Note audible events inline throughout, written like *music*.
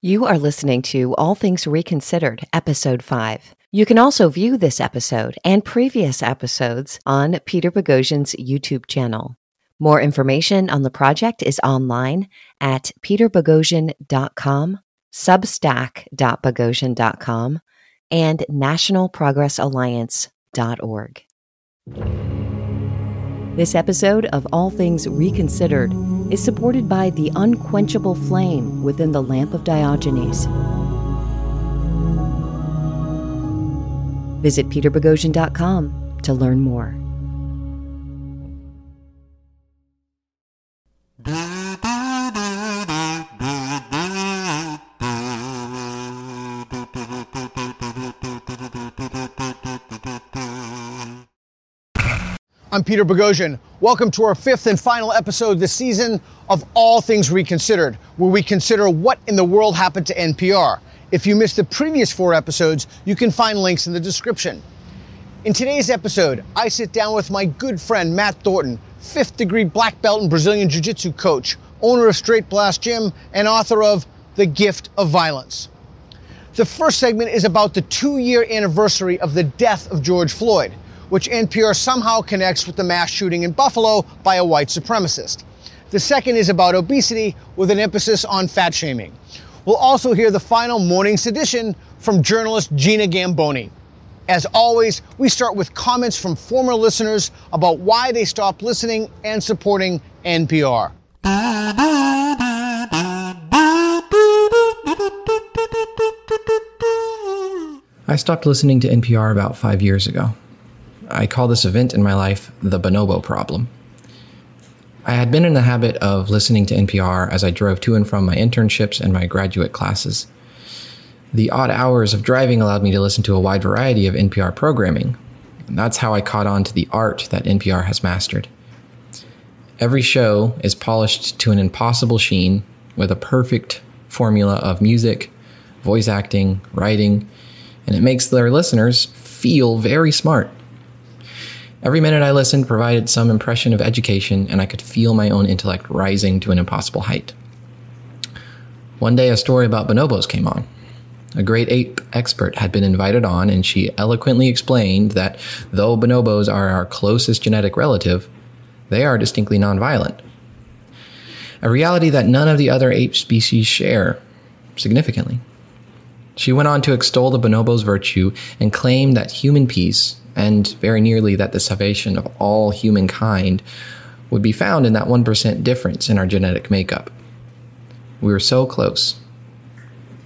You are listening to All Things Reconsidered, Episode 5. You can also view this episode and previous episodes on Peter Boghossian's YouTube channel. More information on the project is online at peterboghossian.com, substack.boghossian.com, and nationalprogressalliance.org. This episode of All Things Reconsidered is supported by the unquenchable flame within the lamp of Diogenes. Visit peterboghossian.com to learn more. I'm Peter Boghossian. Welcome to our fifth and final episode this season of All Things Reconsidered, where we consider what in the world happened to NPR. If you missed the previous four episodes, you can find links in the description. In today's episode, I sit down with my good friend Matt Thornton, fifth degree black belt and Brazilian Jiu Jitsu coach, owner of Straight Blast Gym, and author of The Gift of Violence. The first segment is about the two year anniversary of the death of George Floyd which NPR somehow connects with the mass shooting in Buffalo by a white supremacist. The second is about obesity with an emphasis on fat shaming. We'll also hear the final morning sedition from journalist Gina Gamboni. As always, we start with comments from former listeners about why they stopped listening and supporting NPR. I stopped listening to NPR about five years ago. I call this event in my life the bonobo problem. I had been in the habit of listening to NPR as I drove to and from my internships and my graduate classes. The odd hours of driving allowed me to listen to a wide variety of NPR programming. And that's how I caught on to the art that NPR has mastered. Every show is polished to an impossible sheen with a perfect formula of music, voice acting, writing, and it makes their listeners feel very smart. Every minute I listened provided some impression of education, and I could feel my own intellect rising to an impossible height. One day, a story about bonobos came on. A great ape expert had been invited on, and she eloquently explained that though bonobos are our closest genetic relative, they are distinctly nonviolent. A reality that none of the other ape species share significantly. She went on to extol the bonobo's virtue and claim that human peace and very nearly that the salvation of all humankind would be found in that 1% difference in our genetic makeup. We were so close.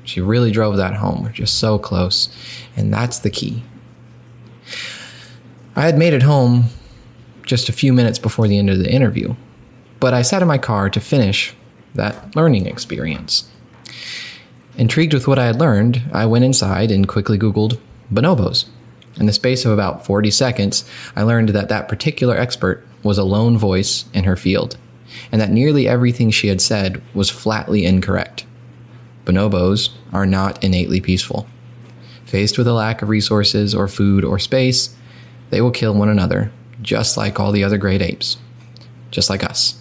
She really drove that home. We're just so close. And that's the key. I had made it home just a few minutes before the end of the interview, but I sat in my car to finish that learning experience. Intrigued with what I had learned, I went inside and quickly Googled bonobos. In the space of about 40 seconds, I learned that that particular expert was a lone voice in her field, and that nearly everything she had said was flatly incorrect. Bonobos are not innately peaceful. Faced with a lack of resources or food or space, they will kill one another, just like all the other great apes, just like us.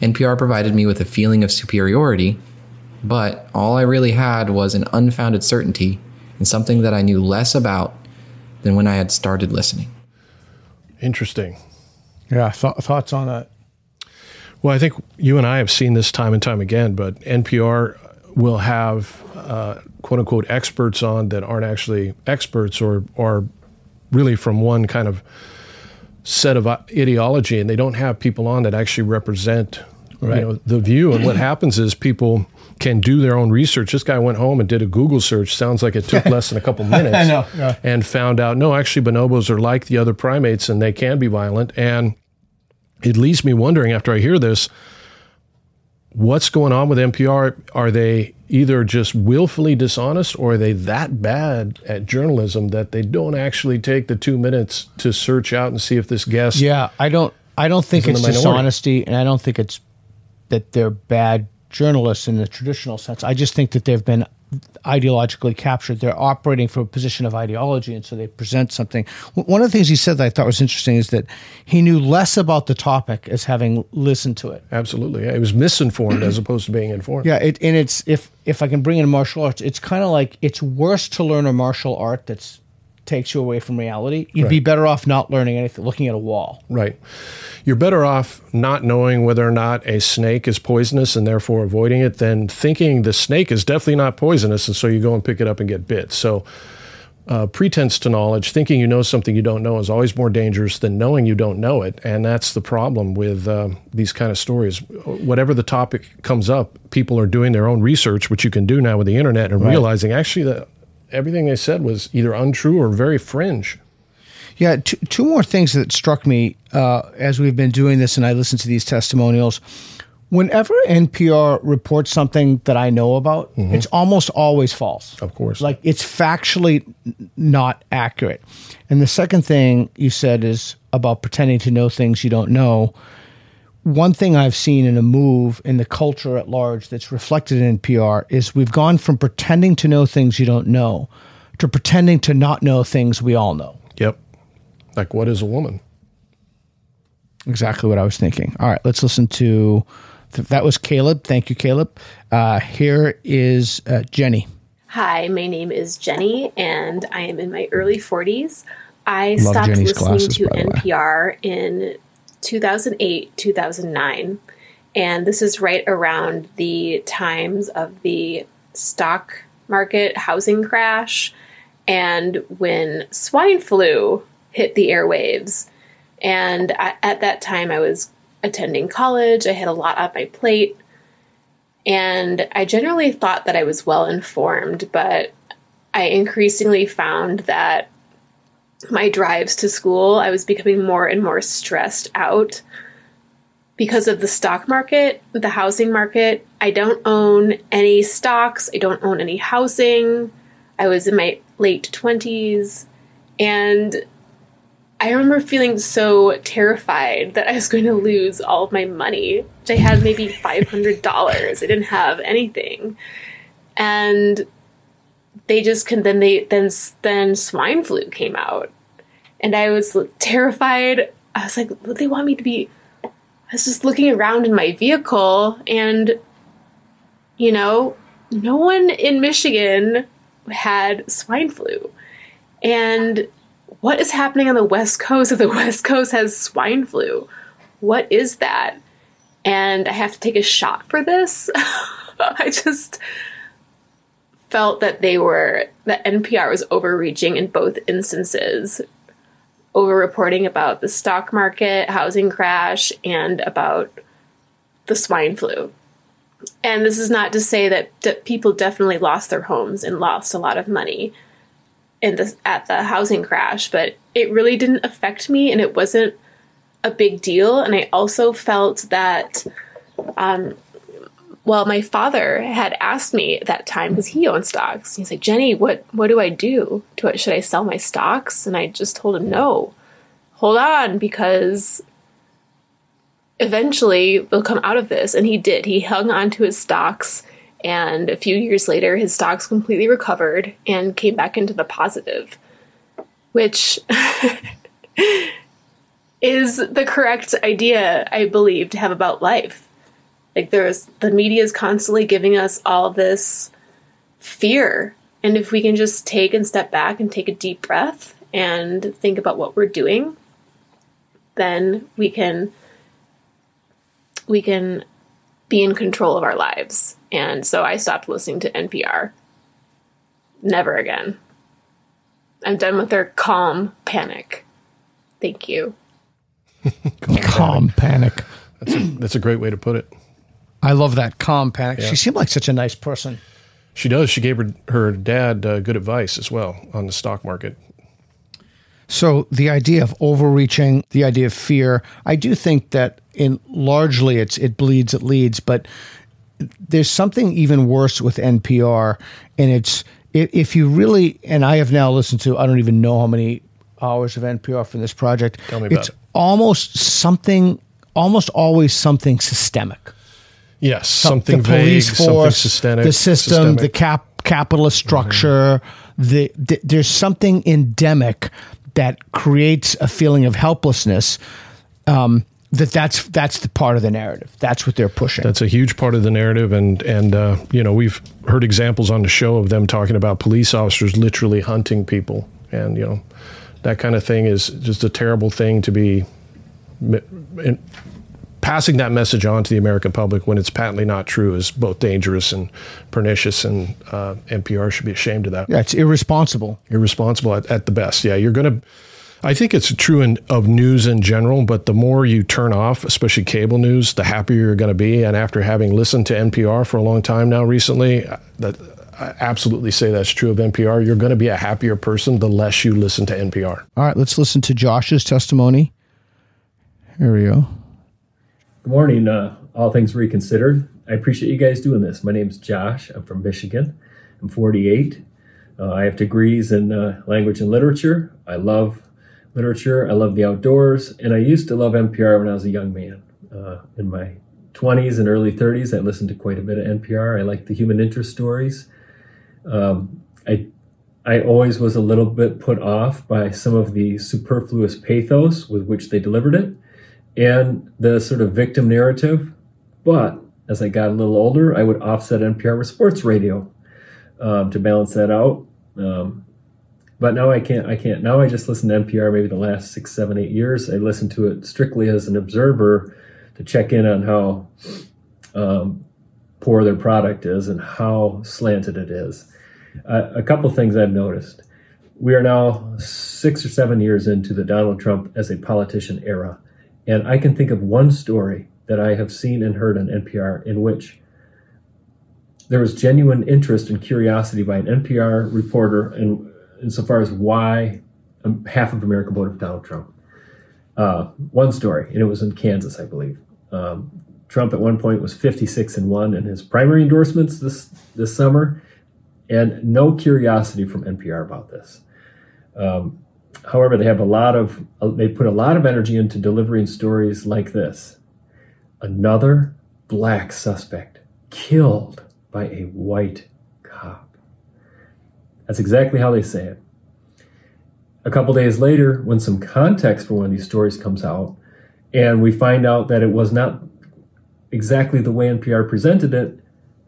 NPR provided me with a feeling of superiority, but all I really had was an unfounded certainty and something that I knew less about than when I had started listening. Interesting. Yeah, th- thoughts on that? Well, I think you and I have seen this time and time again, but NPR will have uh, quote unquote experts on that aren't actually experts or are really from one kind of set of ideology, and they don't have people on that actually represent right. you know, the view. And what happens is people can do their own research. This guy went home and did a Google search. Sounds like it took *laughs* less than a couple *laughs* minutes. I know. Yeah. And found out, no, actually, bonobos are like the other primates and they can be violent. And it leaves me wondering after I hear this, what's going on with NPR? Are they either just willfully dishonest or are they that bad at journalism that they don't actually take the two minutes to search out and see if this guest. Yeah, I don't. I don't think it's dishonesty, and I don't think it's that they're bad journalists in the traditional sense. I just think that they've been ideologically captured. They're operating from a position of ideology, and so they present something. One of the things he said that I thought was interesting is that he knew less about the topic as having listened to it. Absolutely, yeah. he was misinformed as opposed to being informed. Yeah, it, and it's if if I can bring in martial arts, it's kind of like it's worse to learn a martial art that's takes you away from reality. You'd right. be better off not learning anything, looking at a wall. Right. You're better off not knowing whether or not a snake is poisonous and therefore avoiding it than thinking the snake is definitely not poisonous, and so you go and pick it up and get bit. So uh, pretense to knowledge, thinking you know something you don't know, is always more dangerous than knowing you don't know it. And that's the problem with uh, these kind of stories. Whatever the topic comes up, people are doing their own research, which you can do now with the internet, and right. realizing actually that everything they said was either untrue or very fringe. Yeah, two, two more things that struck me uh, as we've been doing this, and I listen to these testimonials whenever NPR reports something that I know about, mm-hmm. it's almost always false. Of course. Like it's factually not accurate. And the second thing you said is about pretending to know things you don't know. One thing I've seen in a move in the culture at large that's reflected in NPR is we've gone from pretending to know things you don't know to pretending to not know things we all know. Yep. Like what is a woman? Exactly what I was thinking. All right, let's listen to that was Caleb. Thank you, Caleb. Uh, here is uh, Jenny. Hi, my name is Jenny, and I am in my early 40s. I Love stopped Jenny's listening glasses, to NPR in 2008, 2009. And this is right around the times of the stock market housing crash and when swine flu hit the airwaves. And I, at that time, I was attending college. I had a lot on my plate. And I generally thought that I was well informed, but I increasingly found that my drives to school, I was becoming more and more stressed out because of the stock market, the housing market. I don't own any stocks, I don't own any housing. I was in my late 20s, and I remember feeling so terrified that I was going to lose all of my money. which I had maybe $500. I didn't have anything. And they just can then they then then swine flu came out. And I was terrified. I was like, what they want me to be I was just looking around in my vehicle and you know, no one in Michigan had swine flu. And what is happening on the West Coast if the *laughs* West Coast has swine flu? What is that? And I have to take a shot for this. *laughs* I just felt that they were, that NPR was overreaching in both instances, over reporting about the stock market, housing crash, and about the swine flu. And this is not to say that d- people definitely lost their homes and lost a lot of money in the at the housing crash, but it really didn't affect me, and it wasn't a big deal. And I also felt that, um, well, my father had asked me at that time because he owns stocks. He's like, Jenny, what what do I do? Do I, should I sell my stocks? And I just told him no. Hold on, because eventually they'll come out of this. And he did. He hung on to his stocks and a few years later, his stocks completely recovered and came back into the positive, which *laughs* is the correct idea, I believe, to have about life. Like, there's the media is constantly giving us all this fear. And if we can just take and step back and take a deep breath and think about what we're doing, then we can we can be in control of our lives and so I stopped listening to NPR. Never again. I'm done with their calm panic. Thank you. *laughs* calm, calm panic. panic. That's a, that's a great way to put it. I love that calm panic. Yeah. She seemed like such a nice person. She does. She gave her her dad uh, good advice as well on the stock market. So the idea of overreaching, the idea of fear, I do think that in largely it's it bleeds, it leads, but there's something even worse with NPR, and it's if you really and I have now listened to I don't even know how many hours of NPR from this project. Tell me about it's it. almost something, almost always something systemic. Yes, something the police vague, force, something systemic, the system, systemic. the cap capitalist structure. Mm-hmm. The, the, there's something endemic that creates a feeling of helplessness. Um, that that's that's the part of the narrative. That's what they're pushing. That's a huge part of the narrative, and and uh, you know we've heard examples on the show of them talking about police officers literally hunting people, and you know that kind of thing is just a terrible thing to be passing that message on to the American public when it's patently not true is both dangerous and pernicious, and uh, NPR should be ashamed of that. Yeah, it's irresponsible. Irresponsible at, at the best. Yeah, you're going to I think it's true in, of news in general, but the more you turn off, especially cable news, the happier you're going to be. And after having listened to NPR for a long time now recently, that I absolutely say that's true of NPR. You're going to be a happier person the less you listen to NPR. All right, let's listen to Josh's testimony. Here we go. Good morning, uh, All Things Reconsidered. I appreciate you guys doing this. My name's Josh. I'm from Michigan. I'm 48. Uh, I have degrees in uh, language and literature. I love literature. I love the outdoors, and I used to love NPR when I was a young man. Uh, in my 20s and early 30s, I listened to quite a bit of NPR. I liked the human interest stories. Um, I I always was a little bit put off by some of the superfluous pathos with which they delivered it, and the sort of victim narrative. But as I got a little older, I would offset NPR with sports radio um, to balance that out. Um, but now I can't. I can't. Now I just listen to NPR. Maybe the last six, seven, eight years, I listen to it strictly as an observer to check in on how um, poor their product is and how slanted it is. Uh, a couple things I've noticed. We are now six or seven years into the Donald Trump as a politician era, and I can think of one story that I have seen and heard on NPR in which there was genuine interest and curiosity by an NPR reporter and insofar as why um, half of America voted for Donald Trump. Uh, one story, and it was in Kansas, I believe. Um, Trump at one point was 56 and one in his primary endorsements this this summer, and no curiosity from NPR about this. Um, however, they have a lot of uh, they put a lot of energy into delivering stories like this: another black suspect killed by a white cop. that's exactly how they say it. A couple days later, when some context for one of these stories comes out, and we find out that it was not exactly the way NPR presented it,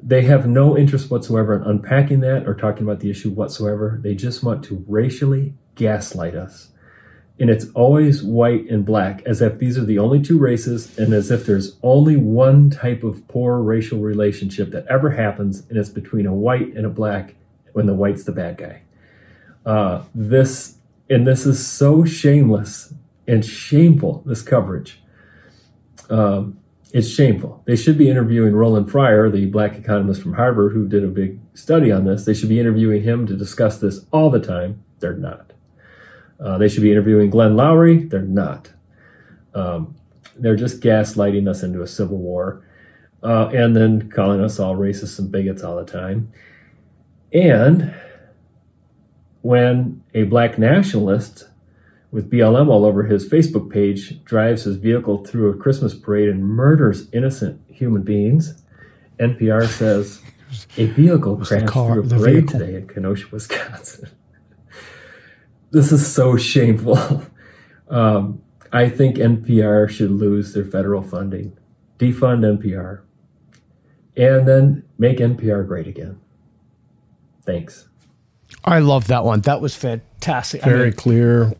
they have no interest whatsoever in unpacking that or talking about the issue whatsoever. They just want to racially gaslight us. And it's always white and black, as if these are the only two races, and as if there's only one type of poor racial relationship that ever happens, and it's between a white and a black, when the white's the bad guy. Uh, this and this is so shameless and shameful. This coverage, um, it's shameful. They should be interviewing Roland Fryer, the black economist from Harvard, who did a big study on this. They should be interviewing him to discuss this all the time. They're not. Uh, they should be interviewing Glenn Loury. They're not. Um, they're just gaslighting us into a civil war, uh, and then calling us all racists and bigots all the time. And when a black nationalist with BLM all over his Facebook page drives his vehicle through a Christmas parade and murders innocent human beings, NPR says *laughs* a vehicle crashed car, through a parade today in Kenosha, Wisconsin. *laughs* this is so shameful. *laughs* Um, I think NPR should lose their federal funding, defund NPR, and then make NPR great again. Thanks. I love that one. That was fantastic. Very I mean, clear.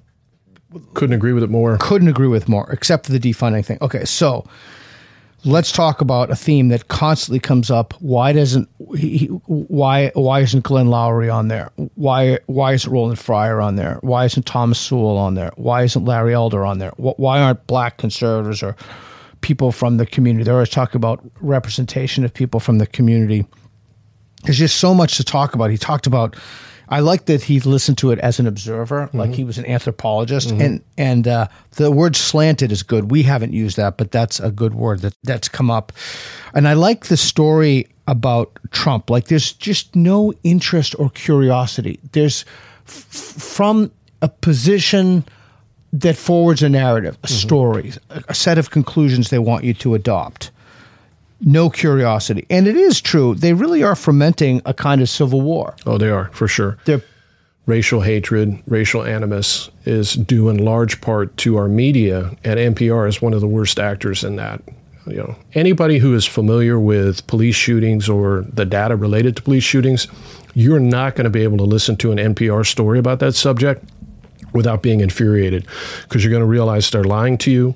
Couldn't agree with it more. Couldn't agree with more, except for the defunding thing. Okay, so let's talk about a theme that constantly comes up. Why doesn't he, why why isn't Glenn Loury on there? Why why isn't Roland Fryer on there? Why isn't Thomas Sowell on there? Why isn't Larry Elder on there? Why aren't black conservatives or people from the community? They're always talking about representation of people from the community there's just so much to talk about. He talked about. I like that he listened to it as an observer, mm-hmm. like he was an anthropologist, mm-hmm. and and uh, the word slanted is good. We haven't used that, but that's a good word that that's come up. And I like the story about Trump. Like there's just no interest or curiosity. There's f- from a position that forwards a narrative, a mm-hmm. story, a set of conclusions they want you to adopt no curiosity. And it is true. They really are fomenting a kind of civil war. Oh, they are, for sure. They're racial hatred, racial animus is due in large part to our media, and NPR is one of the worst actors in that. You know, anybody who is familiar with police shootings or the data related to police shootings, you're not going to be able to listen to an NPR story about that subject without being infuriated because you're going to realize they're lying to you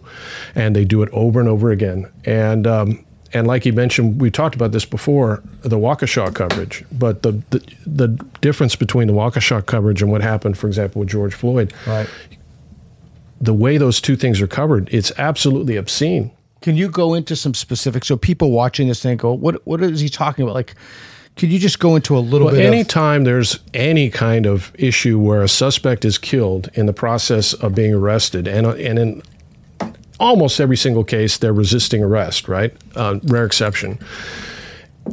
and they do it over and over again. And um, and like you mentioned, we talked about this before, the Waukesha coverage. But the, the, the difference between the Waukesha coverage and what happened, for example, with George Floyd, right. the way those two things are covered, it's absolutely obscene. Can you go into some specifics so people watching this thing go, oh, what what is he talking about? Like, could you just go into a little well, bit? Anytime of- there's any kind of issue where a suspect is killed in the process of being arrested, and and in almost every single case, they're resisting arrest, right? Uh, rare exception.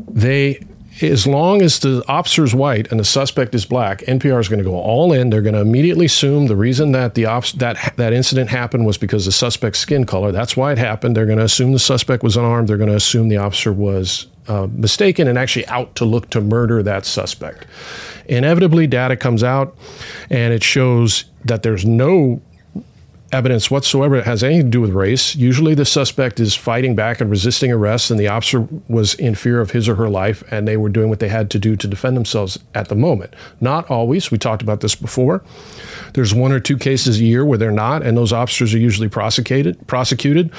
They, as long as the officer is white and the suspect is black, NPR is going to go all in. They're going to immediately assume the reason that the ops, that that incident happened was because the suspect's skin color. That's why it happened. They're going to assume the suspect was unarmed. They're going to assume the officer was uh, mistaken and actually out to look to murder that suspect. Inevitably, data comes out and it shows that there's no evidence whatsoever that has anything to do with race. Usually the suspect is fighting back and resisting arrest, and the officer was in fear of his or her life, and they were doing what they had to do to defend themselves at the moment. Not always. We talked about this before. There's one or two cases a year where they're not, and those officers are usually prosecuted. Prosecuted,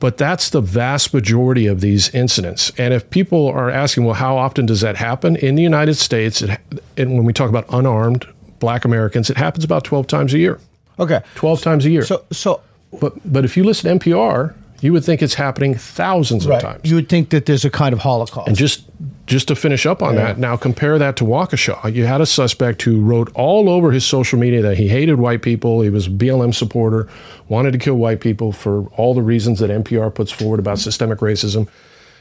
but that's the vast majority of these incidents. And if people are asking, well, how often does that happen in the United States? It, and when we talk about unarmed Black Americans, it happens about 12 times a year. Okay. 12 times a year. So, so, but but if you listen to NPR, you would think it's happening thousands right. of times. You would think that there's a kind of holocaust. And just just to finish up on yeah. that, now compare that to Waukesha. You had a suspect who wrote all over his social media that he hated white people, he was a BLM supporter, wanted to kill white people for all the reasons that NPR puts forward about systemic racism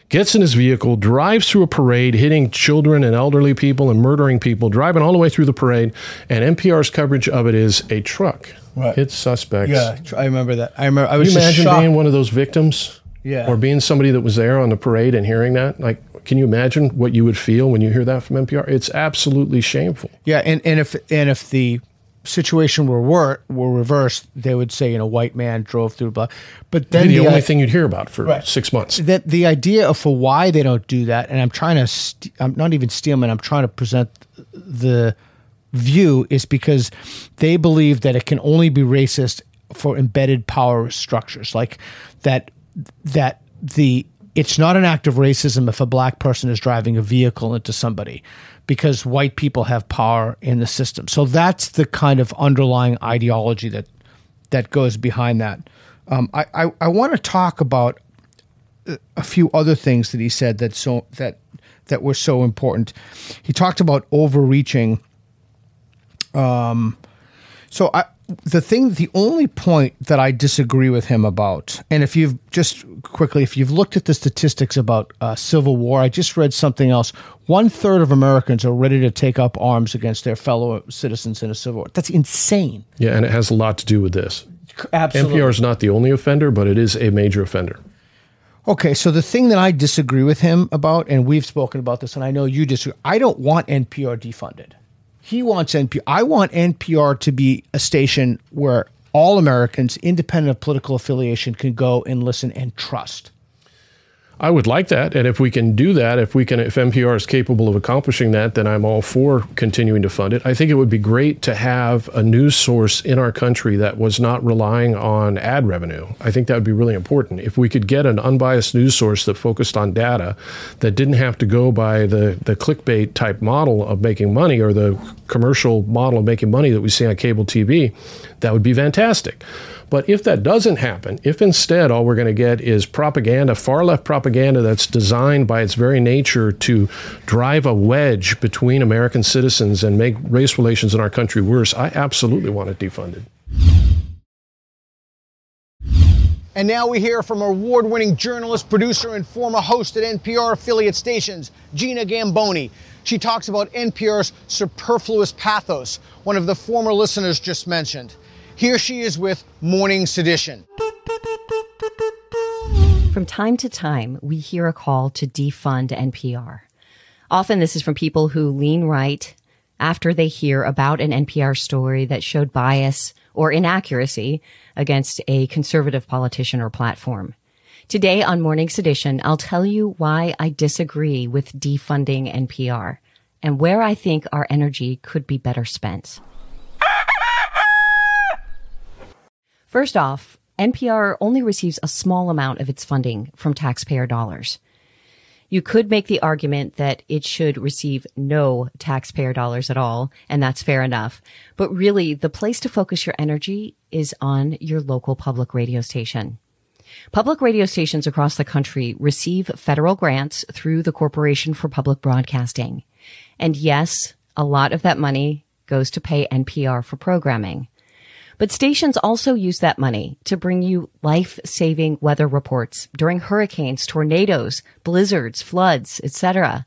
gets in his vehicle, drives through a parade, hitting children and elderly people and murdering people, driving all the way through the parade. And NPR's coverage of it is a truck right. hits suspects. Yeah, I remember that. I remember. I was can you imagine shocked. being one of those victims? Yeah. Or being somebody that was there on the parade and hearing that? Like, can you imagine what you would feel when you hear that from NPR? It's absolutely shameful. Yeah, and, and if and if the situation were were, were reversed, they would say, you know, white man drove through blah. But then the, the only thing you'd hear about for right. six months. That the idea of for why they don't do that, and I'm trying to, st- I'm not even Steelman. I'm trying to present the view is because they believe that it can only be racist for embedded power structures, like that that the it's not an act of racism if a black person is driving a vehicle into somebody because white people have power in the system. So that's the kind of underlying ideology that that goes behind that. Um, I, I, I want to talk about a few other things that he said that so that that were so important. He talked about overreaching. Um, so I the thing, the only point that I disagree with him about, and if you've just quickly, if you've looked at the statistics about uh, Civil War, I just read something else. One third of Americans are ready to take up arms against their fellow citizens in a civil war. That's insane. Yeah, and it has a lot to do with this. Absolutely. NPR is not the only offender, but it is a major offender. Okay, so the thing that I disagree with him about, and we've spoken about this, and I know you disagree, I don't want NPR defunded. He wants NPR. I want NPR to be a station where all Americans, independent of political affiliation, can go and listen and trust. I would like that, and if we can do that, if we can, if NPR is capable of accomplishing that, then I'm all for continuing to fund it. I think it would be great to have a news source in our country that was not relying on ad revenue. I think that would be really important. If we could get an unbiased news source that focused on data, that didn't have to go by the the clickbait type model of making money or the commercial model of making money that we see on cable TV, that would be fantastic. But if that doesn't happen, if instead all we're going to get is propaganda, far left propaganda that's designed by its very nature to drive a wedge between American citizens and make race relations in our country worse, I absolutely want it defunded. And now we hear from award winning journalist, producer, and former host at NPR affiliate stations, Gina Gamboni. She talks about NPR's superfluous pathos, one of the former listeners just mentioned. Here she is with Morning Sedition. From time to time, we hear a call to defund NPR. Often this is from people who lean right, after they hear about an NPR story that showed bias or inaccuracy against a conservative politician or platform. Today on Morning Sedition, I'll tell you why I disagree with defunding NPR and where I think our energy could be better spent. First off, NPR only receives a small amount of its funding from taxpayer dollars. You could make the argument that it should receive no taxpayer dollars at all, and that's fair enough. But really, the place to focus your energy is on your local public radio station. Public radio stations across the country receive federal grants through the Corporation for Public Broadcasting. And yes, a lot of that money goes to pay NPR for programming. But stations also use that money to bring you life-saving weather reports during hurricanes, tornadoes, blizzards, floods, etc.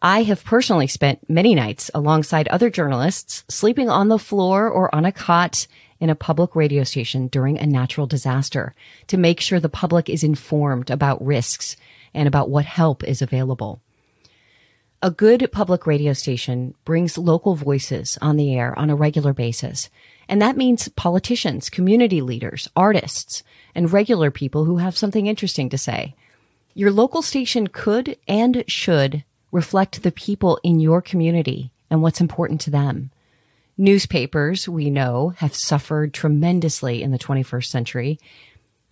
I have personally spent many nights alongside other journalists sleeping on the floor or on a cot in a public radio station during a natural disaster to make sure the public is informed about risks and about what help is available. A good public radio station brings local voices on the air on a regular basis. And that means politicians, community leaders, artists, and regular people who have something interesting to say. Your local station could and should reflect the people in your community and what's important to them. Newspapers, we know, have suffered tremendously in the 21st century.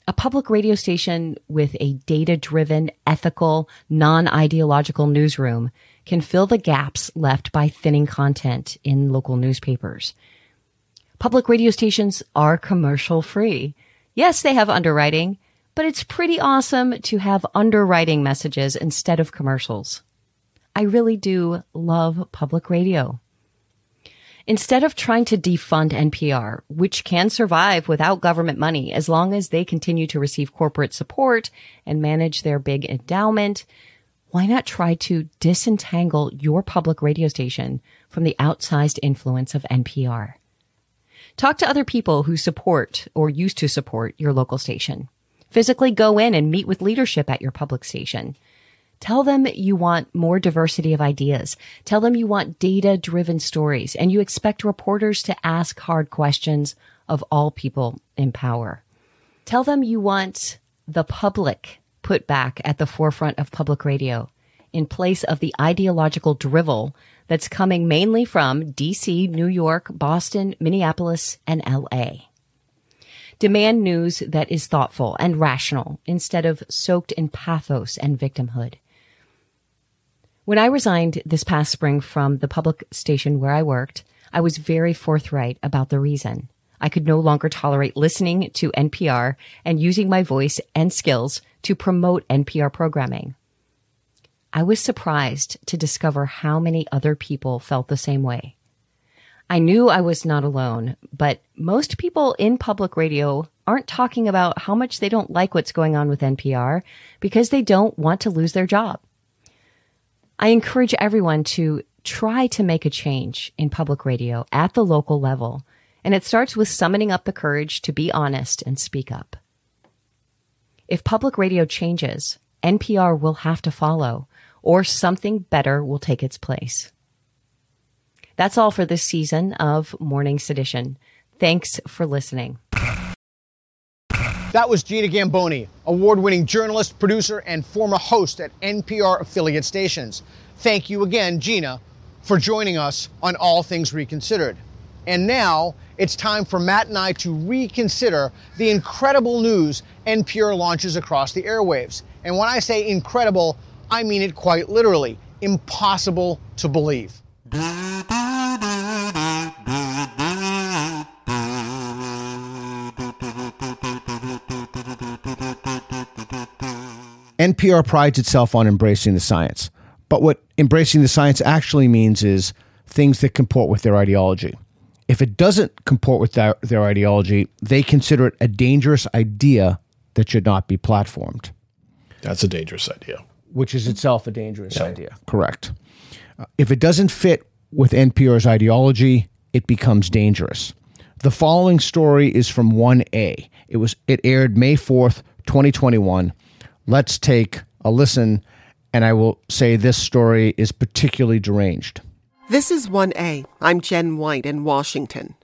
A public radio station with a data driven, ethical, non ideological newsroom can fill the gaps left by thinning content in local newspapers. Public radio stations are commercial free. Yes, they have underwriting, but it's pretty awesome to have underwriting messages instead of commercials. I really do love public radio. Instead of trying to defund NPR, which can survive without government money as long as they continue to receive corporate support and manage their big endowment, why not try to disentangle your public radio station from the outsized influence of NPR? Talk to other people who support or used to support your local station. Physically go in and meet with leadership at your public station. Tell them you want more diversity of ideas. Tell them you want data driven stories and you expect reporters to ask hard questions of all people in power. Tell them you want the public put back at the forefront of public radio in place of the ideological drivel that's coming mainly from DC, New York, Boston, Minneapolis, and LA. Demand news that is thoughtful and rational instead of soaked in pathos and victimhood. When I resigned this past spring from the public station where I worked, I was very forthright about the reason. I could no longer tolerate listening to NPR and using my voice and skills to promote NPR programming. I was surprised to discover how many other people felt the same way. I knew I was not alone, but most people in public radio aren't talking about how much they don't like what's going on with NPR because they don't want to lose their job. I encourage everyone to try to make a change in public radio at the local level. And it starts with summoning up the courage to be honest and speak up. If public radio changes, NPR will have to follow, or something better will take its place. That's all for this season of Morning Sedition. Thanks for listening. That was Gina Gamboni, award winning journalist, producer, and former host at NPR affiliate stations. Thank you again, Gina, for joining us on All Things Reconsidered. And now it's time for Matt and I to reconsider the incredible news NPR launches across the airwaves. And when I say incredible, I mean it quite literally impossible to believe. NPR prides itself on embracing the science. But what embracing the science actually means is things that comport with their ideology. If it doesn't comport with their, their ideology, they consider it a dangerous idea that should not be platformed. That's a dangerous idea. Which is itself a dangerous yeah. idea. Correct. Uh, if it doesn't fit with NPR's ideology, it becomes dangerous. The following story is from 1A. It was it aired May 4th, 2021 Let's take a listen, and I will say this story is particularly deranged. This is 1A. I'm Jen White in Washington.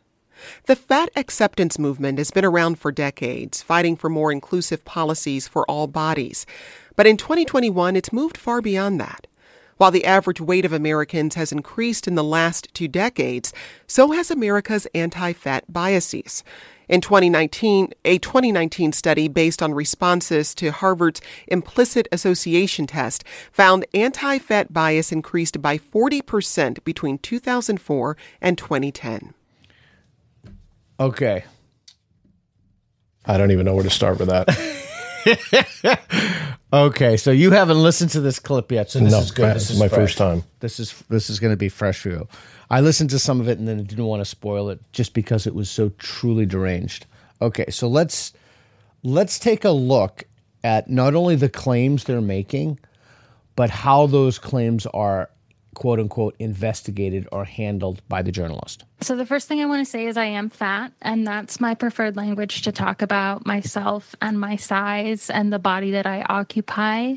The fat acceptance movement has been around for decades, fighting for more inclusive policies for all bodies. But in 2021, it's moved far beyond that. While the average weight of Americans has increased in the last two decades, so has America's anti fat biases. In 2019, a 2019 study based on responses to Harvard's implicit association test found anti fat bias increased by 40% between 2004 and 2010. Okay. I don't even know where to start with that. *laughs* okay, so you haven't listened to this clip yet, so this no, is good. This is my fresh. first time. This is this is going to be fresh for you. I listened to some of it and then didn't want to spoil it just because it was so truly deranged. Okay, so let's let's take a look at not only the claims they're making, but how those claims are quote unquote investigated or handled by the journalist. So, the first thing I want to say is I am fat, and that's my preferred language to talk about myself and my size and the body that I occupy.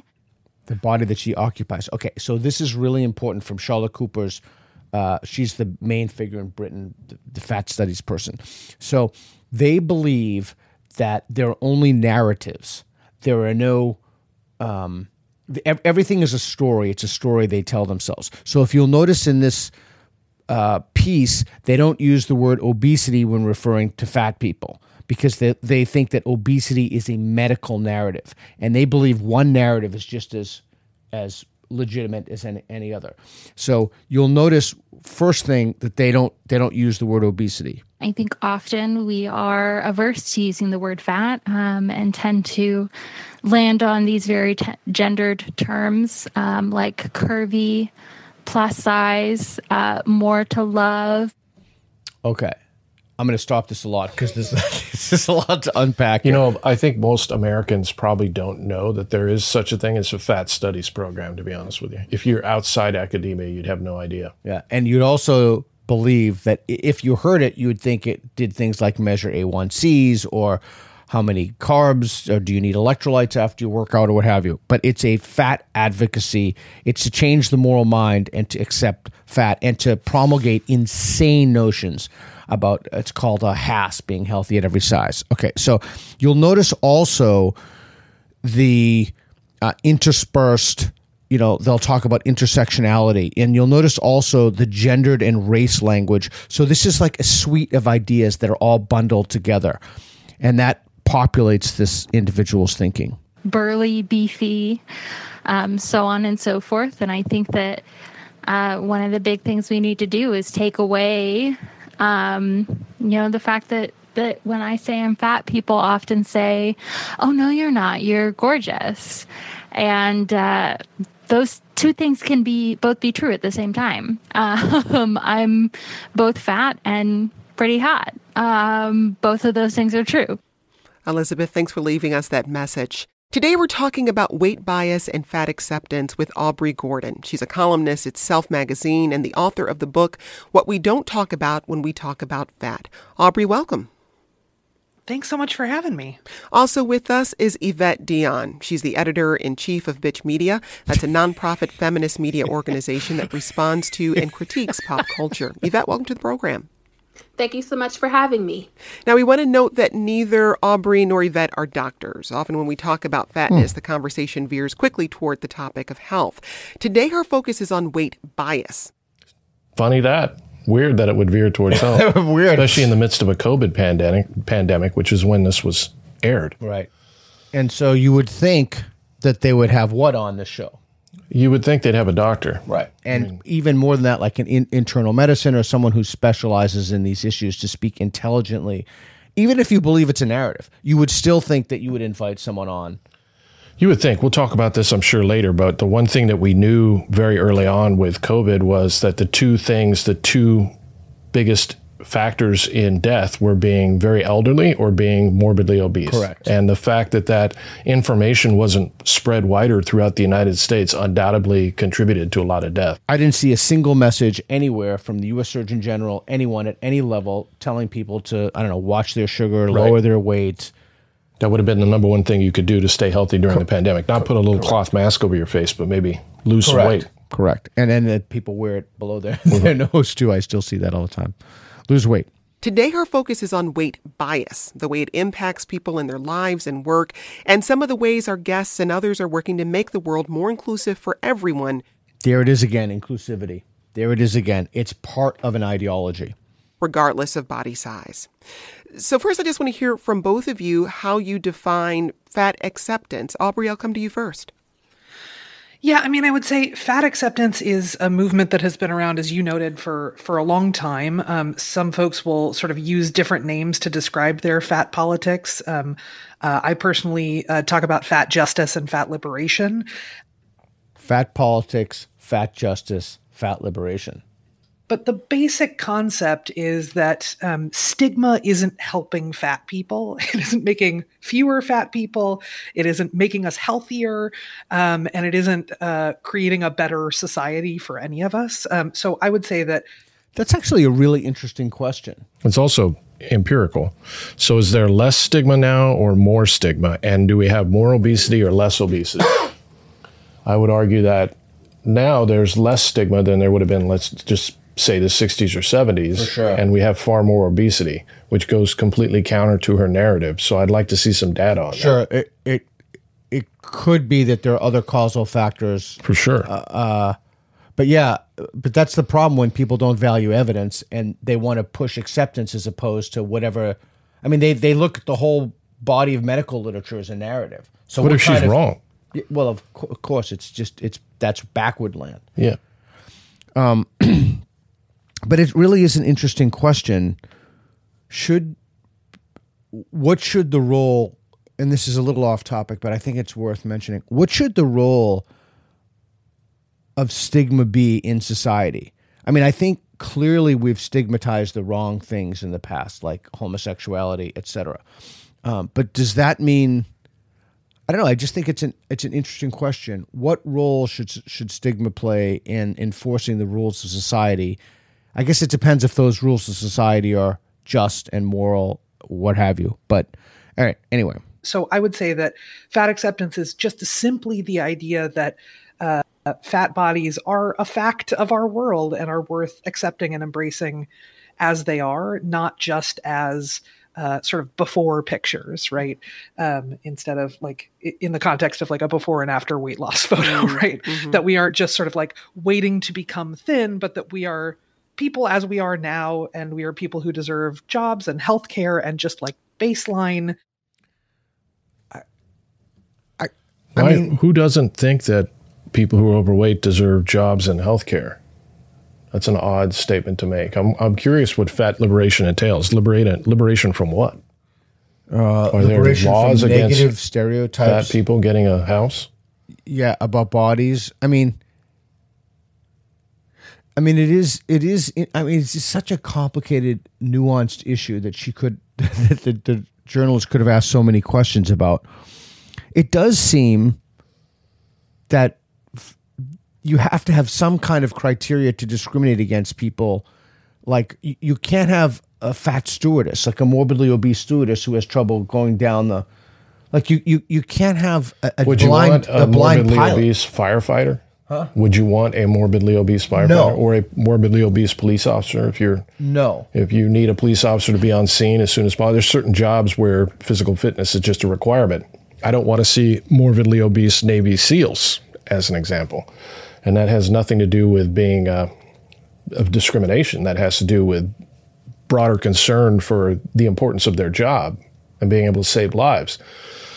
The body that she occupies. Okay, so this is really important from Charlotte Cooper's uh, she's the main figure in Britain, the, the fat studies person. So they believe that there are only narratives. There are no. Um, everything is a story. It's a story they tell themselves. So if you'll notice in this uh, piece, they don't use the word obesity when referring to fat people because they, they think that obesity is a medical narrative. And they believe one narrative is just as as legitimate as any, any other. So you'll notice first thing that they don't they don't use the word obesity. I think often we are averse to using the word fat um, and tend to land on these very t- gendered terms um, like curvy, plus size, uh, more to love. Okay. I'm going to stop this a lot because this, *laughs* this is a lot to unpack. You know, I think most Americans probably don't know that there is such a thing as a fat studies program, to be honest with you. If you're outside academia, you'd have no idea. Yeah. And you'd also believe that if you heard it, you would think it did things like measure A1Cs or how many carbs or do you need electrolytes after you work out or what have you. But it's a fat advocacy. It's to change the moral mind and to accept fat and to promulgate insane notions about it's called a HAS being healthy at every size. Okay, so you'll notice also the uh, interspersed. You know, they'll talk about intersectionality, and you'll notice also the gendered and race language. So this is like a suite of ideas that are all bundled together, and that populates this individual's thinking. Burly, beefy, um, so on and so forth. And I think that uh, one of the big things we need to do is take away um, you know, the fact that that when I say I'm fat, people often say, "Oh no, you're not. You're gorgeous," and uh, those two things can be both be true at the same time. *laughs* Um, I'm both fat and pretty hot. Um, both of those things are true. Elizabeth, thanks for leaving us that message. Today, we're talking about weight bias and fat acceptance with Aubrey Gordon. She's a columnist at Self Magazine and the author of the book, What We Don't Talk About When We Talk About Fat. Aubrey, welcome. Thanks so much for having me. Also with us is Evette Dionne. She's the editor in chief of Bitch Media. That's a nonprofit feminist media organization that responds to and critiques pop culture. Evette, welcome to the program. Thank you so much for having me. Now, we want to note that neither Aubrey nor Evette are doctors. Often, when we talk about fatness, hmm. the conversation veers quickly toward the topic of health. Today, our focus is on weight bias. Funny that. Weird that it would veer towards *laughs* health. Weird. Especially in the midst of a COVID pandemic, pandemic, which is when this was aired. Right. And so you would think that they would have what on the show? You would think they'd have a doctor. Right. And I mean, even more than that, like an in, internal medicine or someone who specializes in these issues to speak intelligently. Even if you believe it's a narrative, you would still think that you would invite someone on. You would think. We'll talk about this, I'm sure, later. But the one thing that we knew very early on with COVID was that the two things, the two biggest factors in death were being very elderly or being morbidly obese. Correct. And the fact that that information wasn't spread wider throughout the United States undoubtedly contributed to a lot of death. I didn't see a single message anywhere from the U.S. Surgeon General, anyone at any level, telling people to, I don't know, watch their sugar, right. lower their weight. That would have been the number one thing you could do to stay healthy during the pandemic. Not put a little Correct. cloth mask over your face, but maybe lose Correct. some weight. Correct. And then the people wear it below their, *laughs* their mm-hmm. nose too. I still see that all the time. Lose weight. Today, our focus is on weight bias, the way it impacts people in their lives and work, and some of the ways our guests and others are working to make the world more inclusive for everyone. There it is again inclusivity. There it is again. It's part of an ideology. Regardless of body size. So, first, I just want to hear from both of you how you define fat acceptance. Aubrey, I'll come to you first. Yeah, I mean, I would say fat acceptance is a movement that has been around, as you noted, for for a long time. Um, some folks will sort of use different names to describe their fat politics. Um, uh, I personally uh, talk about fat justice and fat liberation. Fat politics, fat justice, fat liberation. But the basic concept is that um, stigma isn't helping fat people. *laughs* It isn't making fewer fat people. It isn't making us healthier. Um, and it isn't uh, creating a better society for any of us. Um, so I would say that. That's actually a really interesting question. It's also empirical. So is there less stigma now or more stigma? And do we have more obesity or less obesity? *coughs* I would argue that now there's less stigma than there would have been, let's just say the 60s or 70s sure. and we have far more obesity which goes completely counter to her narrative. So i'd like to see some data on sure. that. Sure. It, it it could be that there are other causal factors. For sure. Uh, uh, but yeah but that's the problem when people don't value evidence and they want to push acceptance as opposed to whatever i mean they they look at the whole body of medical literature as a narrative. So what, if she's of, wrong? Well of, co- of course it's just it's that's backward land. Yeah. Um *clears throat* but it really is an interesting question. Should what should the role and this is a little off topic, but I think it's worth mentioning. What should the role of stigma be in society? I mean, I think clearly we've stigmatized the wrong things in the past, like homosexuality, etc. Um, but does that mean? I don't know. I just think it's an it's an interesting question. What role should should stigma play in enforcing the rules of society I guess it depends if those rules of society are just and moral, what have you. But all right, anyway. So I would say that fat acceptance is just simply the idea that uh, fat bodies are a fact of our world and are worth accepting and embracing as they are, not just as uh, sort of before pictures, right? Um, instead of like in the context of like a before and after weight loss *laughs* photo, mm-hmm. right? Mm-hmm. That we aren't just sort of like waiting to become thin, but that we are people as we are now, and we are people who deserve jobs and health care and just like baseline. I, I, I mean, who doesn't think that people who are overweight deserve jobs and health care? That's an odd statement to make. I'm, I'm curious what fat liberation entails. Liberate, liberation from what? Uh, are there laws against stereotypes? Fat people getting a house? Yeah, about bodies. I mean, I mean, it is. It is. I mean, it's such a complicated, nuanced issue that she could, *laughs* that the, the journalist could have asked so many questions about. It does seem that you have to have some kind of criteria to discriminate against people. Like you, you can't have a fat stewardess, like a morbidly obese stewardess who has trouble going down the. Like you, you, you can't have a, a Would blind, you want a, a blind morbidly pilot. obese firefighter? Huh? Would you want a morbidly obese firefighter No. or a morbidly obese police officer if you're No. if you need a police officer to be on scene as soon as possible? There's certain jobs where physical fitness is just a requirement. I don't want to see morbidly obese Navy SEALs as an example, and that has nothing to do with being uh, of discrimination. That has to do with broader concern for the importance of their job and being able to save lives.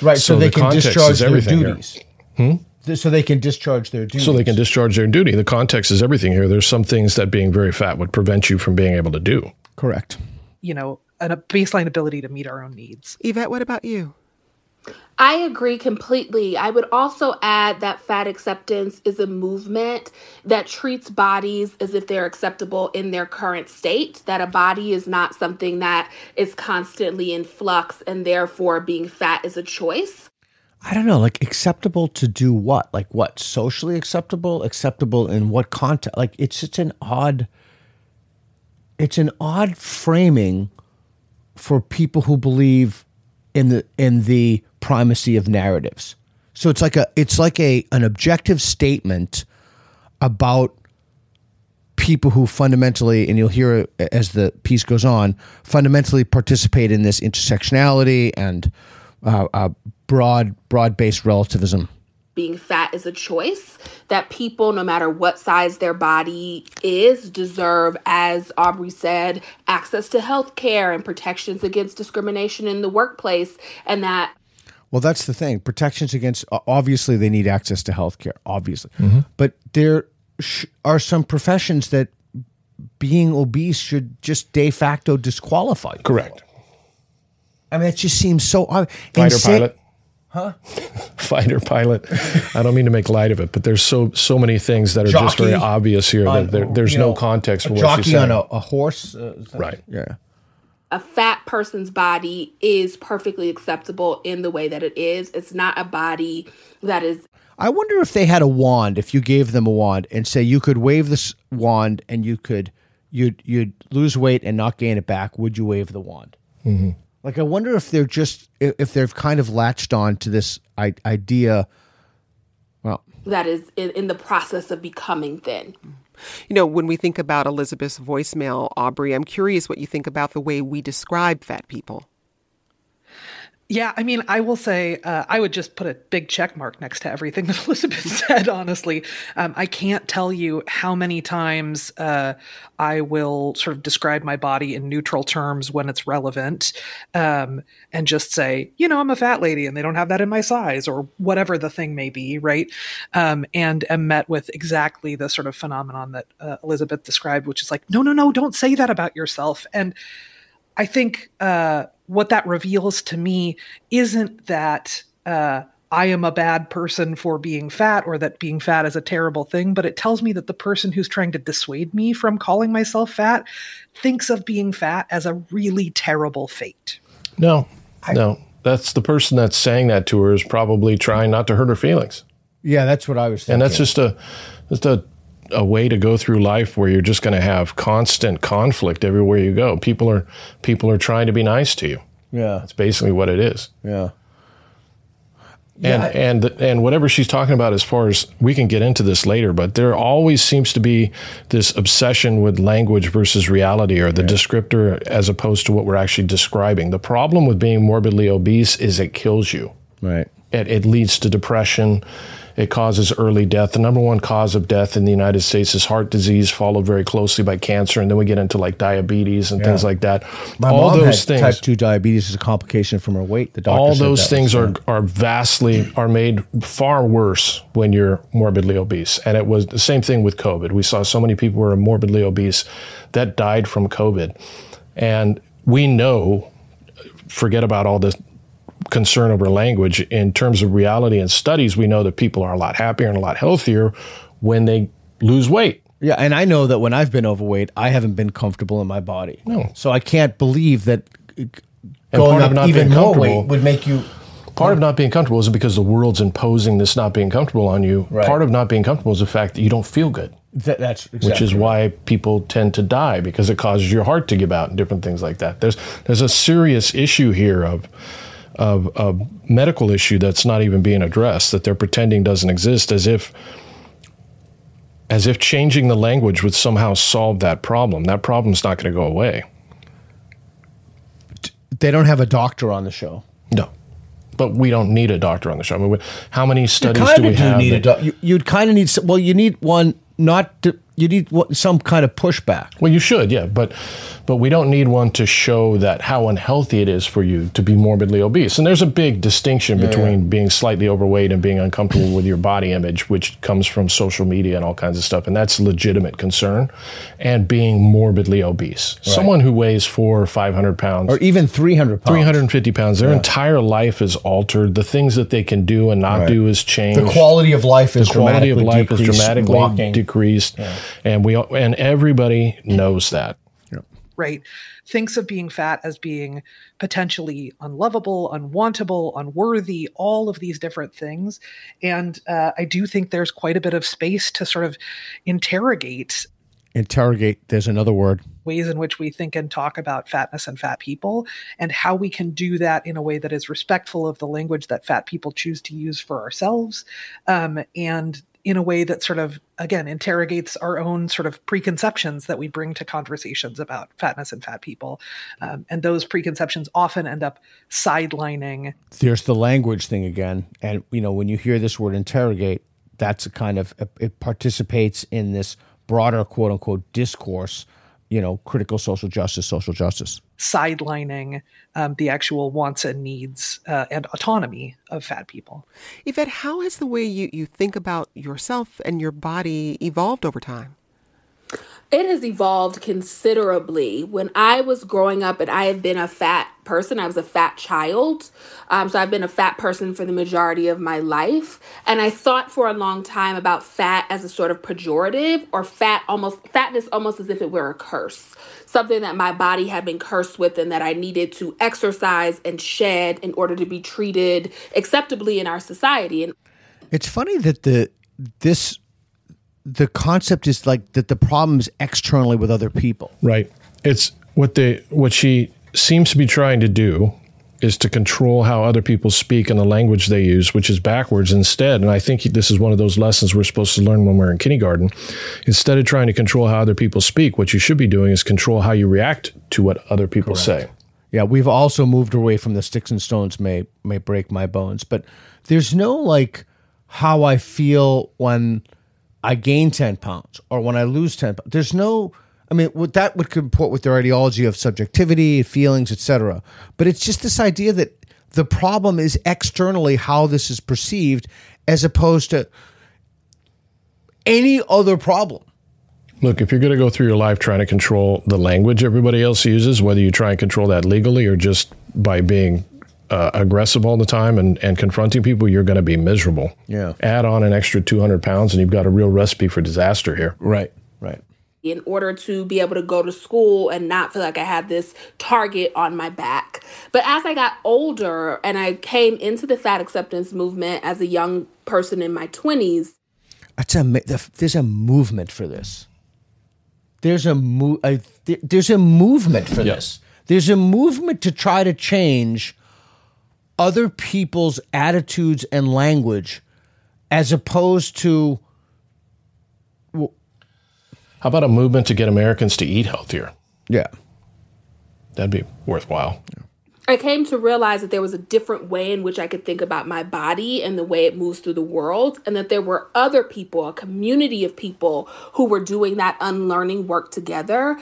Right, so, So they the can discharge their duties. Th- So they can discharge their duty. So they can discharge their duty. The context is everything here. There's some things that being very fat would prevent you from being able to do. Correct. You know, an, a baseline ability to meet our own needs. Evette, what about you? I agree completely. I would also add that fat acceptance is a movement that treats bodies as if they're acceptable in their current state, that a body is not something that is constantly in flux, and therefore being fat is a choice. I don't know, like acceptable to do what? Like what? Socially acceptable? Acceptable in what context? Like it's such an odd it's an odd framing for people who believe in the in the primacy of narratives. So it's like a it's like a an objective statement about people who fundamentally, and you'll hear as the piece goes on, fundamentally participate in this intersectionality and uh, uh, broad broad based relativism. Being fat is a choice that people, no matter what size their body is, deserve, as Aubrey said, access to health care and protections against discrimination in the workplace. And that well, that's the thing. Protections against obviously they need access to health care, obviously. Mm-hmm. But there sh- are some professions that being obese should just de facto disqualify. You. Correct. I mean, it just seems so obvious. Fighter pilot. Huh? *laughs* Fighter pilot. I don't mean to make light of it, but there's so so many things that are jockey just very obvious here on, that there, there's no know, context for what she's saying. on a, a horse. Uh, right. Yeah. A fat person's body is perfectly acceptable in the way that it is. It's not a body that is I wonder if they had a wand. If you gave them a wand and say you could wave this wand and you could you'd you'd lose weight and not gain it back, would you wave the wand? Mm-hmm. Like I wonder if they're just if they've kind of latched on to this idea. Well, that is in, in the process of becoming thin. You know, when we think about Elizabeth's voicemail, Aubrey, I'm curious what you think about the way we describe fat people. Yeah, I mean, I will say uh, I would just put a big check mark next to everything that *laughs* Elizabeth said. Honestly, um, I can't tell you how many times uh, I will sort of describe my body in neutral terms when it's relevant, um, and just say, you know, I'm a fat lady, and they don't have that in my size, or whatever the thing may be, right? Um, and am met with exactly the sort of phenomenon that uh, Elizabeth described, which is like, no, no, no, don't say that about yourself, and I think uh, what that reveals to me isn't that uh, I am a bad person for being fat or that being fat is a terrible thing, but it tells me that the person who's trying to dissuade me from calling myself fat thinks of being fat as a really terrible fate. No, I, no. That's the person that's saying that to her is probably trying not to hurt her feelings. Yeah, that's what I was thinking. And that's just a just a a way to go through life where you're just going to have constant conflict everywhere you go. People are people are trying to be nice to you. Yeah, that's basically what it is. Yeah. And yeah. and and whatever she's talking about, as far as we can get into this later, but there always seems to be this obsession with language versus reality, or the right. descriptor as opposed to what we're actually describing. The problem with being morbidly obese is it kills you. Right. It, it leads to depression it causes early death. The number one cause of death in the United States is heart disease, followed very closely by cancer, and then we get into like diabetes and yeah. things like that. My all mom those things, type two diabetes is a complication from her weight. The doctor all those things are are vastly are made far worse when you're morbidly obese. And it was the same thing with COVID. We saw so many people who were morbidly obese that died from COVID, and we know forget about all this concern over language. In terms of reality and studies, we know that people are a lot happier and a lot healthier when they lose weight. Yeah, and I know that when I've been overweight, I haven't been comfortable in my body. No. So I can't believe that uh, going up even more weight would make you. Part of not being comfortable is because the world's imposing this not being comfortable on you. Right. Part of not being comfortable is the fact that you don't feel good. That, that's exactly which is right. why people tend to die because it causes your heart to give out and different things like that. There's there's a serious issue here of of a medical issue that's not even being addressed that they're pretending doesn't exist as if as if changing the language would somehow solve that problem. That problem's not going to go away. They don't have a doctor on the show. No. But we don't need a doctor on the show. I mean, how many studies do we do have need that, a doc- you, you'd kind of need well you need one not to, you need some kind of pushback. Well, you should, yeah, but but we don't need one to show that how unhealthy it is for you to be morbidly obese. And there's a big distinction yeah, between yeah. being slightly overweight and being uncomfortable with your body image, which comes from social media and all kinds of stuff, and that's legitimate concern. And being morbidly obese, right. someone who weighs four or five hundred pounds, or even three hundred, three hundred and fifty pounds, their yeah. entire life is altered. The things that they can do and not right. do is changed. The quality of life is the quality of life is dramatically walking. decreased and we and everybody knows that right thinks of being fat as being potentially unlovable unwantable unworthy all of these different things. And uh, i do think there's quite a bit of space to sort of interrogate interrogate there's another word. ways in which we think and talk about fatness and fat people and how we can do that in a way that is respectful of the language that fat people choose to use for ourselves. Um, and in a way that sort of again interrogates our own sort of preconceptions that we bring to conversations about fatness and fat people. Um, and those preconceptions often end up sidelining there's the language thing again. And you know when you hear this word interrogate that's a kind of it participates in this broader quote unquote discourse you know critical social justice social justice sidelining um, the actual wants and needs uh, and autonomy of fat people. Evette, how has the way you, you think about yourself and your body evolved over time? It has evolved considerably. When I was growing up and I have been a fat person, I was a fat child. Um, so I've been a fat person for the majority of my life. And I thought for a long time about fat as a sort of pejorative or fat almost, fatness almost as if it were a curse something that my body had been cursed with and that I needed to exercise and shed in order to be treated acceptably in our society. And it's funny that the this the concept is like that the problem is externally with other people. Right. It's what they what she seems to be trying to do is to control how other people speak and the language they use, which is backwards instead. And I think this is one of those lessons we're supposed to learn when we're in kindergarten. Instead of trying to control how other people speak, what you should be doing is control how you react to what other people Correct. say. Yeah, we've also moved away from the sticks and stones may may break my bones, but there's no like how I feel when I gain 10 pounds or when I lose 10 pounds. There's no I mean, what that would comport with their ideology of subjectivity, feelings, etc. But it's just this idea that the problem is externally how this is perceived, as opposed to any other problem. Look, if you're going to go through your life trying to control the language everybody else uses, whether you try and control that legally or just by being uh, aggressive all the time and, and confronting people, you're going to be miserable. Yeah. Add on an extra 200 pounds and you've got a real recipe for disaster here. Right, right in order to be able to go to school and not feel like I had this target on my back. But as I got older and I came into the fat acceptance movement as a young person in my 20s, that's a, there's a movement for this. There's a, mo- a there's a movement for this. There's a movement to try to change other people's attitudes and language as opposed to how about a movement to get Americans to eat healthier? Yeah. That'd be worthwhile. Yeah. I came to realize that there was a different way in which I could think about my body and the way it moves through the world, and that there were other people, a community of people who were doing that unlearning work together.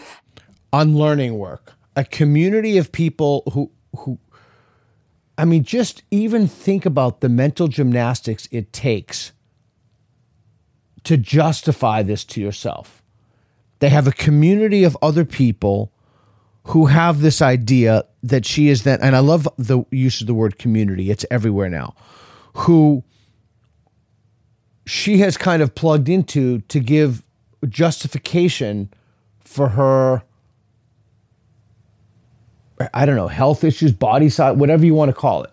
Unlearning work. A community of people who who I mean, just even think about the mental gymnastics it takes to justify this to yourself. They have a community of other people who have this idea that she is that, and I love the use of the word community, it's everywhere now, who she has kind of plugged into to give justification for her I don't know, health issues, body size, whatever you want to call it.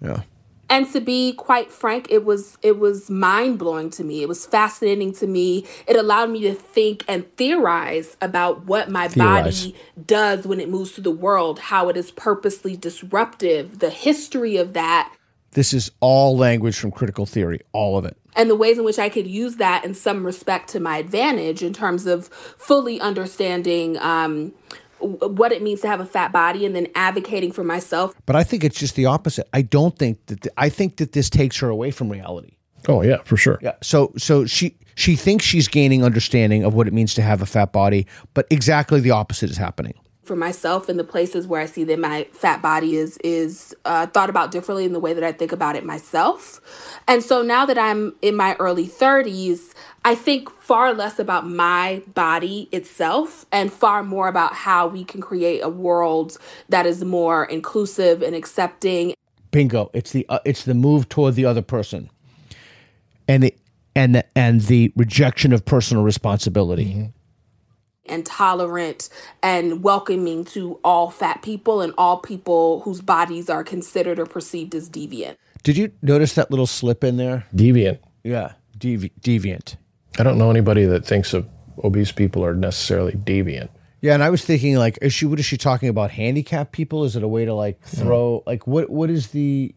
Yeah. And to be quite frank it was it was mind-blowing to me. It was fascinating to me. It allowed me to think and theorize about what my theorize. body does when it moves through the world how it is purposely disruptive the history of that. This is all language from critical theory all of it. And the ways in which I could use that in some respect to my advantage in terms of fully understanding um, what it means to have a fat body and then advocating for myself. But I think it's just the opposite. I don't think that I think that this takes her away from reality. Oh yeah, for sure. Yeah. So so she she thinks she's gaining understanding of what it means to have a fat body, but exactly the opposite is happening for myself in the places where I see that my fat body is is uh, thought about differently in the way that I think about it myself. And so now that I'm in my early 30s, I think far less about my body itself and far more about how we can create a world that is more inclusive and accepting. Bingo! It's the uh, it's the move toward the other person, and the and the, and the rejection of personal responsibility. Mm-hmm and tolerant and welcoming to all fat people and all people whose bodies are considered or perceived as deviant. Did you notice that little slip in there? Deviant. Yeah, devi- deviant. I don't know anybody that thinks of obese people are necessarily deviant. Yeah, and I was thinking like, is she? What is she talking about? Handicapped people? Is it a way to like throw? Mm. Like, what? What is the?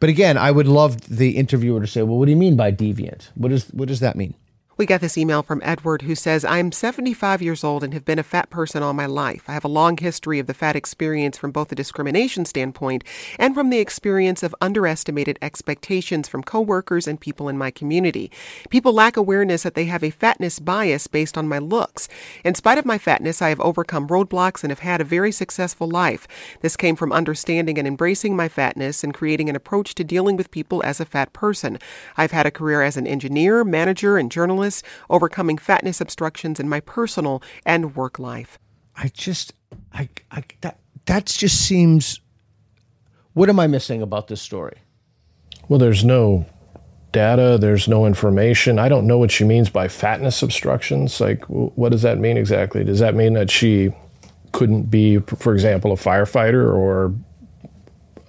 But again, I would love the interviewer to say, "Well, what do you mean by deviant? What is what does that mean?" We got this email from Edward who says, I'm 75 years old and have been a fat person all my life. I have a long history of the fat experience from both a discrimination standpoint and from the experience of underestimated expectations from coworkers and people in my community. People lack awareness that they have a fatness bias based on my looks. In spite of my fatness, I have overcome roadblocks and have had a very successful life. This came from understanding and embracing my fatness and creating an approach to dealing with people as a fat person. I've had a career as an engineer, manager, and journalist overcoming fatness obstructions in my personal and work life. I just, I, I that that just seems. What am I missing about this story? Well, there's no data. There's no information. I don't know what she means by fatness obstructions. Like, what does that mean exactly? Does that mean that she couldn't be, for example, a firefighter or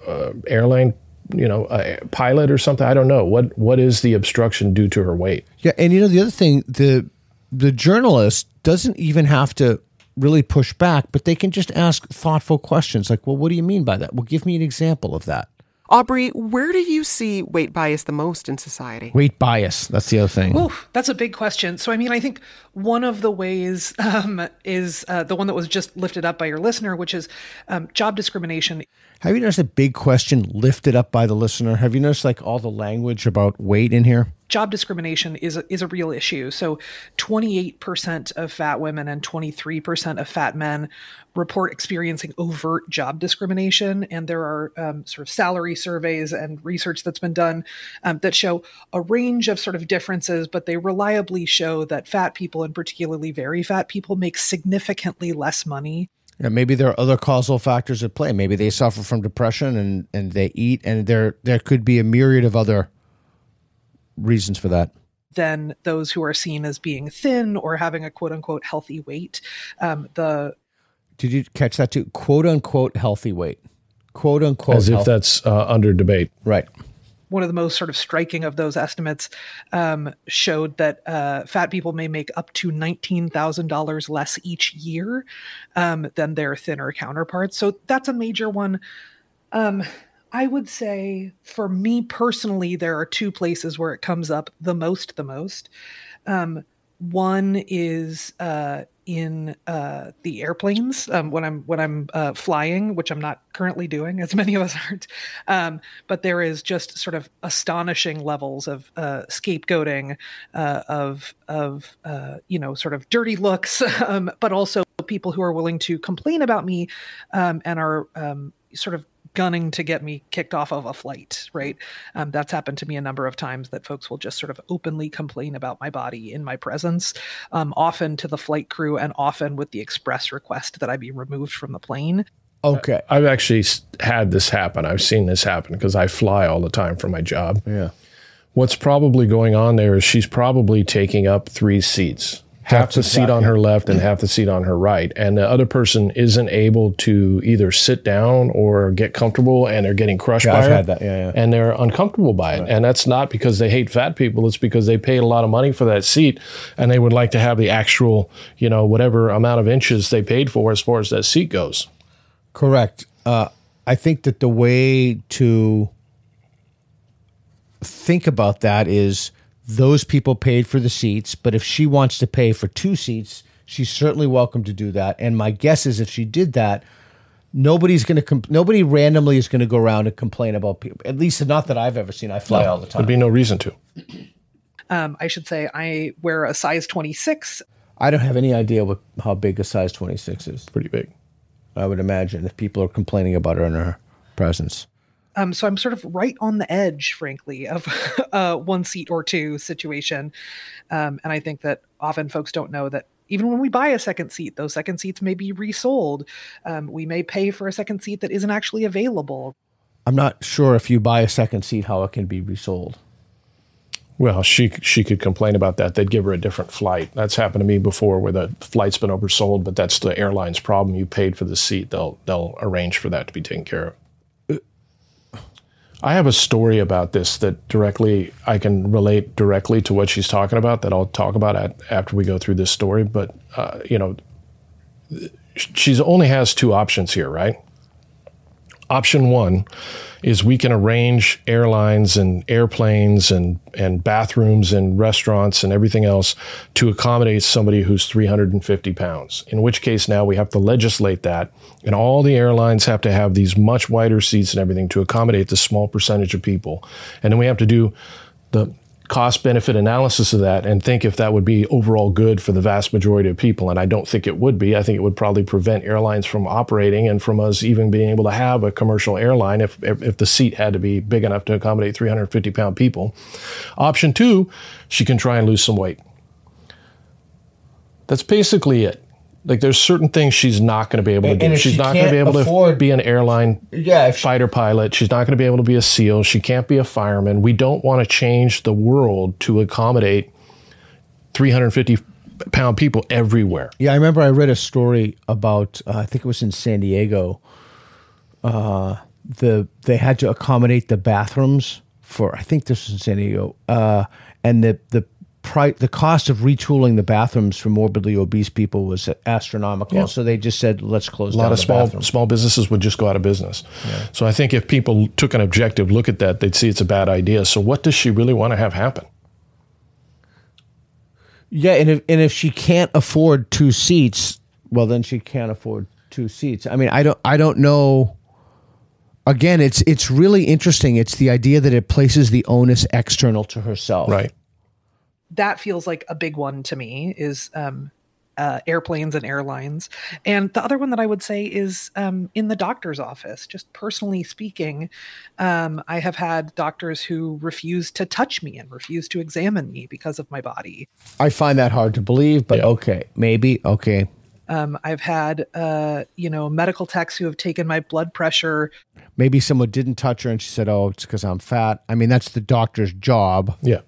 uh, airline you know a pilot or something. I don't know what what is the obstruction due to her weight. Yeah, and you know the other thing the the journalist doesn't even have to really push back, but they can just ask thoughtful questions like, "Well, what do you mean by that? Well, give me an example of that." Aubrey, where do you see weight bias the most in society? Weight bias. That's the other thing. Oof, that's a big question. So, I mean, I think one of the ways um, is uh, the one that was just lifted up by your listener, which is um, job discrimination. Have you noticed a big question lifted up by the listener? Have you noticed like all the language about weight in here? Job discrimination is a, is a real issue. So, 28% of fat women and 23% of fat men report experiencing overt job discrimination. And there are um, sort of salary surveys and research that's been done um, that show a range of sort of differences, but they reliably show that fat people, and particularly very fat people, make significantly less money yeah, maybe there are other causal factors at play. Maybe they suffer from depression and, and they eat, and there there could be a myriad of other reasons for that. Than those who are seen as being thin or having a quote unquote healthy weight. Um, the did you catch that too? Quote unquote healthy weight. Quote unquote. As if that's uh, under debate. Right one of the most sort of striking of those estimates um, showed that uh, fat people may make up to $19,000 less each year um, than their thinner counterparts. So that's a major one. Um, I would say for me personally, there are two places where it comes up the most, the most. Um, one is uh, in uh, the airplanes um, when I'm when I'm uh, flying, which I'm not currently doing, as *laughs* many of us aren't. Um, but there is just sort of astonishing levels of uh, scapegoating, uh, of of uh, you know sort of dirty looks, *laughs* um, but also people who are willing to complain about me um, and are um, sort of gunning to get me kicked off of a flight, right? Um, that's happened to me a number of times that folks will just sort of openly complain about my body in my presence, um, often to the flight crew and often with the express request that I be removed from the plane. Okay. I've actually had this happen. I've seen this happen because I fly all the time for my job. Yeah. What's probably going on there is she's probably taking up three seats half the seat on her left and half the seat on her right. And the other person isn't able to either sit down or get comfortable and they're getting crushed yeah, by I've it. Had that. Yeah, yeah. And they're uncomfortable by it. Right. And that's not because they hate fat people. It's because they paid a lot of money for that seat and they would like to have the actual, you know, whatever amount of inches they paid for as far as that seat goes. Correct. Uh, I think that the way to think about that is those people paid for the seats, but if she wants to pay for two seats, she's certainly welcome to do that. And my guess is if she did that, nobody's going to comp- nobody randomly is going to go around and complain about people. At least not that I've ever seen. I fly no, all the time. There'd be no reason to. Um, I should say I wear a size 26. I don't have any idea what how big a size 26 is. Pretty big. I would imagine if people are complaining about her in her presence. Um, so I'm sort of right on the edge, frankly, of a *laughs* one seat or two situation. Um, and I think that often folks don't know that even when we buy a second seat, those second seats may be resold. Um, we may pay for a second seat that isn't actually available. I'm not sure if you buy a second seat how it can be resold. Well, she she could complain about that. They'd give her a different flight. That's happened to me before, where the flight's been oversold, but that's the airline's problem. You paid for the seat; they'll they'll arrange for that to be taken care of. I have a story about this that directly I can relate directly to what she's talking about that I'll talk about at, after we go through this story. But uh, you know, she's only has two options here, right? Option one is we can arrange airlines and airplanes and, and bathrooms and restaurants and everything else to accommodate somebody who's 350 pounds. In which case, now we have to legislate that, and all the airlines have to have these much wider seats and everything to accommodate the small percentage of people. And then we have to do the cost benefit analysis of that and think if that would be overall good for the vast majority of people. And I don't think it would be. I think it would probably prevent airlines from operating and from us even being able to have a commercial airline if, if, if the seat had to be big enough to accommodate 350 pound people. Option two, she can try and lose some weight. That's basically it. Like there's certain things she's not going to be able to do. She's she not going to be able afford, to be an airline yeah, fighter pilot. She's not going to be able to be a SEAL. She can't be a fireman. We don't want to change the world to accommodate 350 pound people everywhere. Yeah, I remember I read a story about uh, I think it was in San Diego. Uh, the they had to accommodate the bathrooms for I think this was in San Diego, uh, and the the pri- the cost of retooling the bathrooms for morbidly obese people was astronomical. Yeah. So they just said, let's close. A lot of small bathroom. small businesses would just go out of business. Yeah. So I think if people took an objective look at that, they'd see it's a bad idea. So what does she really want to have happen? Yeah, and if and if she can't afford two seats, well, then she can't afford two seats. I mean, I don't I don't know. Again, it's it's really interesting. It's the idea that it places the onus external to herself. Right that feels like a big one to me is um, uh, airplanes and airlines. And the other one that I would say is um, in the doctor's office. Just personally speaking, um, I have had doctors who refuse to touch me and refuse to examine me because of my body. I find that hard to believe, but yeah. okay, maybe okay. Um, I've had, uh, you know, medical techs who have taken my blood pressure. Maybe someone didn't touch her and she said, "Oh, it's because I'm fat." I mean, that's the doctor's job. Yeah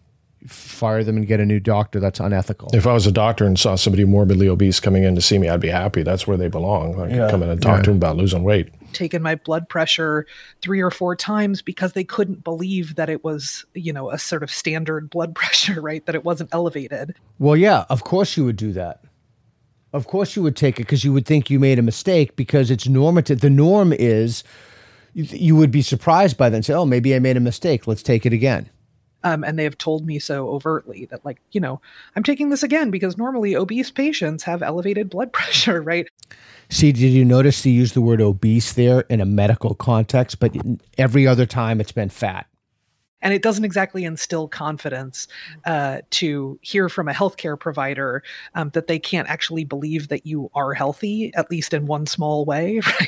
fire them and get a new doctor. That's unethical. If I was a doctor and saw somebody morbidly obese coming in to see me, I'd be happy. That's where they belong. I yeah. come in and talk yeah. to them about losing weight. Taken my blood pressure three or four times because they couldn't believe that it was, you know, a sort of standard *laughs* blood pressure, right? That it wasn't elevated. Well, yeah, of course you would do that. Of course you would take it because you would think you made a mistake because it's normative. The norm is you, you would be surprised by that and say, oh, maybe I made a mistake. Let's take it again. Um, and they have told me so overtly that, like, you know, I'm taking this again because normally obese patients have elevated blood *laughs* pressure, right? See, did you notice they used the word obese there in a medical context, but every other time it's been fat? And it doesn't exactly instill confidence uh, to hear from a healthcare provider um, that they can't actually believe that you are healthy, at least in one small way, *laughs*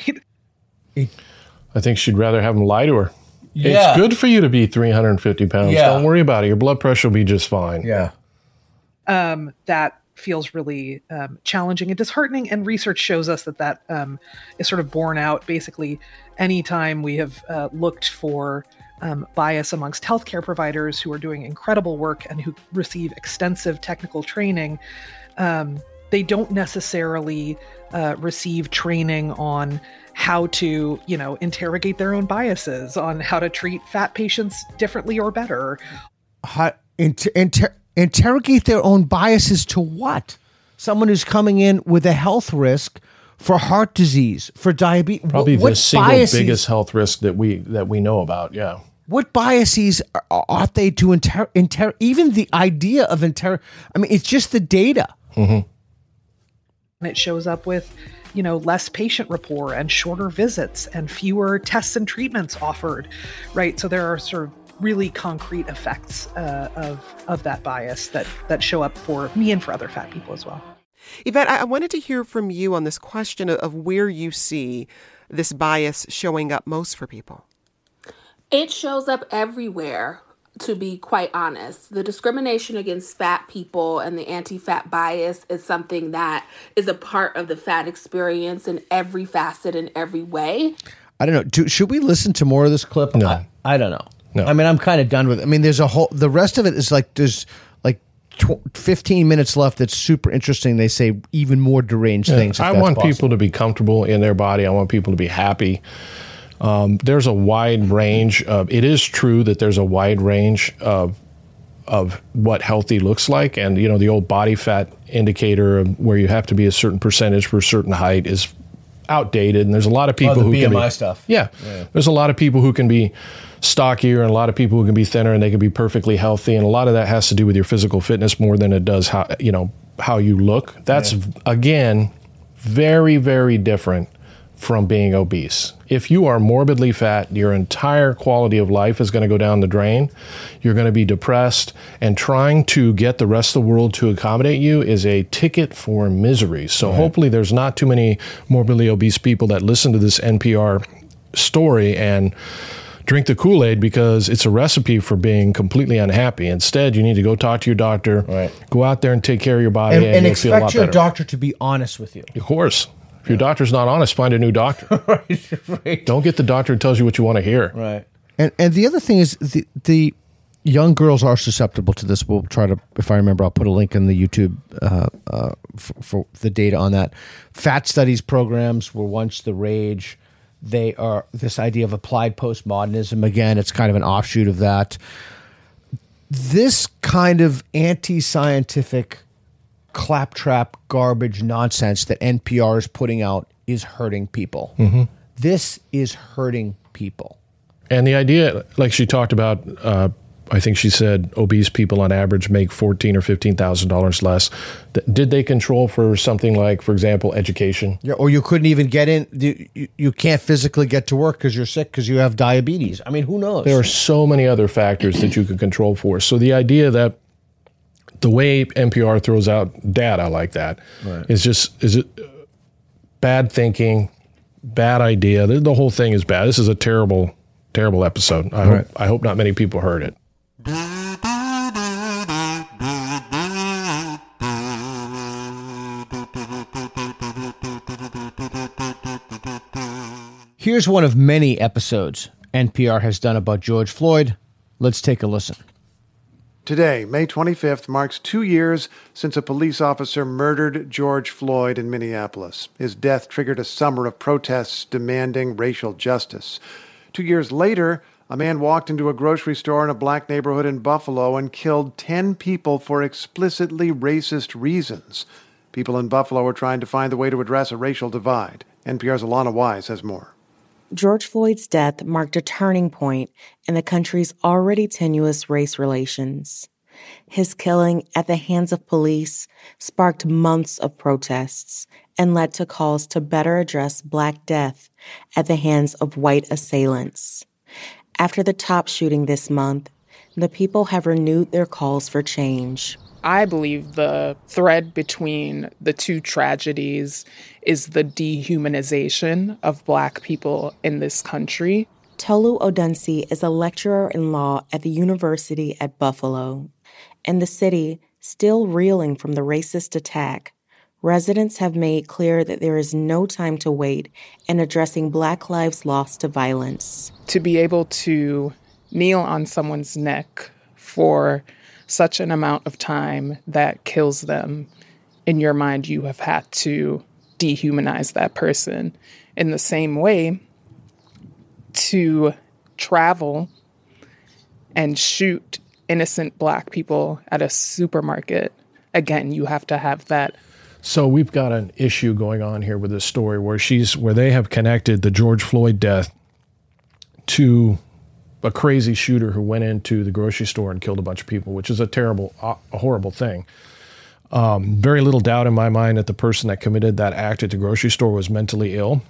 right? I think she'd rather have them lie to her. Yeah. It's good for you to be 350 pounds. Yeah. Don't worry about it. Your blood pressure will be just fine. Yeah. Um, that feels really um, challenging and disheartening. And research shows us that that um, is sort of borne out. Basically, anytime we have uh, looked for um, bias amongst healthcare providers who are doing incredible work and who receive extensive technical training, um, they don't necessarily uh, receive training on how to, you know, interrogate their own biases, on how to treat fat patients differently or better. How, inter- inter- interrogate their own biases to what? Someone who's coming in with a health risk for heart disease, for diabetes. Probably what, the single biases, biggest health risk that we that we know about. Yeah. What biases ought they to inter, inter even the idea of inter? I mean, it's just the data. Mm-hmm. And it shows up with you know less patient rapport and shorter visits and fewer tests and treatments offered right? So there are sort of really concrete effects uh, of of that bias that that show up for me and for other fat people as well. Evette i wanted to hear from you on this question of where you see this bias showing up most for people. It shows up everywhere to be quite honest. The discrimination against fat people and the anti fat bias is something that is a part of the fat experience in every facet, in every way. I don't know. Do, should we listen to more of this clip? No. I, I don't know. No. I mean, I'm kind of done with it. I mean, there's a whole, the rest of it is like, there's like tw- 15 minutes left that's super interesting. They say even more deranged yeah, things. I want possible. people to be comfortable in their body. I want people to be happy. Um, there's a wide range. Of, it is true that there's a wide range of of what healthy looks like, and you know the old body fat indicator where you have to be a certain percentage for a certain height is outdated, and there's a lot of people oh, who BMI can be stuff. Yeah, yeah, there's a lot of people who can be stockier, and a lot of people who can be thinner, and they can be perfectly healthy, and a lot of that has to do with your physical fitness more than it does how you know how you look. That's yeah. again very very different from being obese. If you are morbidly fat, your entire quality of life is going to go down the drain. You're going to be depressed, and trying to get the rest of the world to accommodate you is a ticket for misery. So, right. hopefully, there's not too many morbidly obese people that listen to this NPR story and drink the Kool Aid because it's a recipe for being completely unhappy. Instead, you need to go talk to your doctor, right. go out there and take care of your body, and, and, and expect your better. doctor to be honest with you. Of course. If your doctor's not honest, find a new doctor. *laughs* right, right. Don't get the doctor who tells you what you want to hear. Right. And and the other thing is the the young girls are susceptible to this. We'll try to, if I remember, I'll put a link in the YouTube uh, uh, for, for, the data on that. Fat studies programs were once the rage. They are this idea of applied postmodernism. Again, it's kind of an offshoot of that. This kind of anti scientific claptrap garbage nonsense that NPR is putting out is hurting people. Mm-hmm. This is hurting people. And the idea, like she talked about, uh, I think she said obese people on average make fourteen or fifteen thousand dollars less. Did they control for something like, for example, education? Yeah, or you couldn't even get in. You, you can't physically get to work because you're sick because you have diabetes. I mean, who knows? There are so many other factors that you could control for. So the idea that the way NPR throws out data like that right. is just is it bad thinking, bad idea. The, the, whole thing is bad. This is a terrible, terrible episode. I hope I hope not many people heard it. Here's one of many episodes NPR has done about George Floyd. Let's take a listen. Today, May 25th, marks two years since a police officer murdered George Floyd in Minneapolis. His death triggered a summer of protests demanding racial justice. Two years later, a man walked into a grocery store in a black neighborhood in Buffalo and killed 10 people for explicitly racist reasons. People in Buffalo are trying to find the way to address a racial divide. NPR's Alana Wise has more. George Floyd's death marked a turning point in the country's already tenuous race relations. His killing at the hands of police sparked months of protests and led to calls to better address Black death at the hands of white assailants. After the top shooting this month, the people have renewed their calls for change. I believe the thread between the two tragedies is the dehumanization of Black people in this country. Tolu Odunsi is a lecturer in law at the University at Buffalo. In the city, still reeling from the racist attack, residents have made clear that there is no time to wait in addressing Black lives lost to violence. To be able to kneel on someone's neck for such an amount of time that kills them, in your mind, you have had to dehumanize that person. In the same way, to travel and shoot innocent black people at a supermarket, again, you have to have that. So we've got an issue going on here with this story where she's where they have connected the George Floyd death to a crazy shooter who went into the grocery store and killed a bunch of people, which is a terrible, a horrible thing. Um, very little doubt in my mind that the person that committed that act at the grocery store was mentally ill.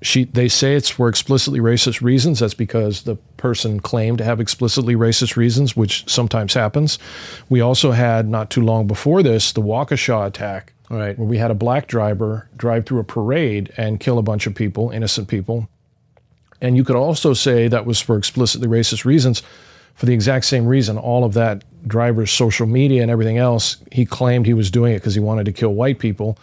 She, they say it's for explicitly racist reasons. That's because the person claimed to have explicitly racist reasons, which sometimes happens. We also had not too long before this the Waukesha attack, right. where we had a black driver drive through a parade and kill a bunch of people, innocent people. And you could also say that was for explicitly racist reasons. For the exact same reason, all of that driver's social media and everything else, he claimed he was doing it because he wanted to kill white people.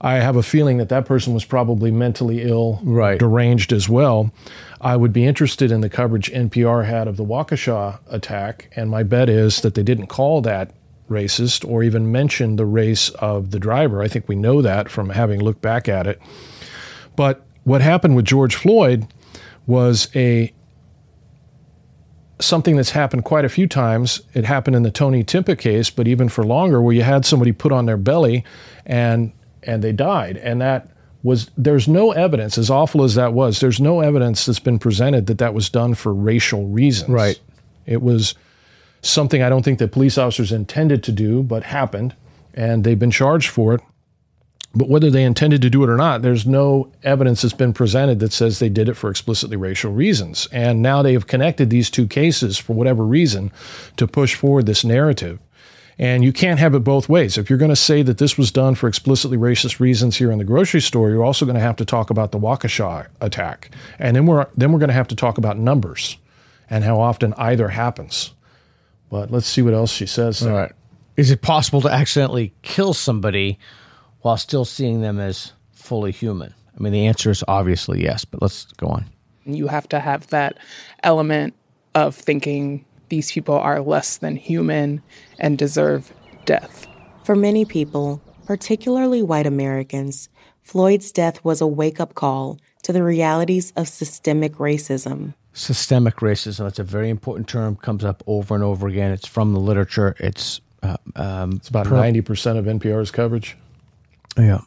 I have a feeling that that person was probably mentally ill, right. deranged as well. I would be interested in the coverage NPR had of the Waukesha attack, and my bet is that they didn't call that racist or even mention the race of the driver. I think we know that from having looked back at it. But what happened with George Floyd was a something that's happened quite a few times. It happened in the Tony Timpa case, but even for longer, where you had somebody put on their belly and and they died, and that was there's no evidence, as awful as that was, there's no evidence that's been presented that that was done for racial reasons. Right. It was something I don't think that police officers intended to do, but happened, and they've been charged for it. But whether they intended to do it or not, there's no evidence that's been presented that says they did it for explicitly racial reasons. And now they have connected these two cases for whatever reason to push forward this narrative. And you can't have it both ways. If you're going to say that this was done for explicitly racist reasons here in the grocery store, you're also going to have to talk about the Waukesha attack. And then we're then we're going to have to talk about numbers and how often either happens. But let's see what else she says. All right. Is it possible to accidentally kill somebody while still seeing them as fully human? I mean, the answer is obviously yes, but let's go on. You have to have that element of thinking these people are less than human and deserve death. For many people, particularly white Americans, Floyd's death was a wake up call to the realities of systemic racism. Systemic racism, that's a very important term, comes up over and over again. It's from the literature. It's uh, um, it's about per- 90% of NPR's coverage. Yeah.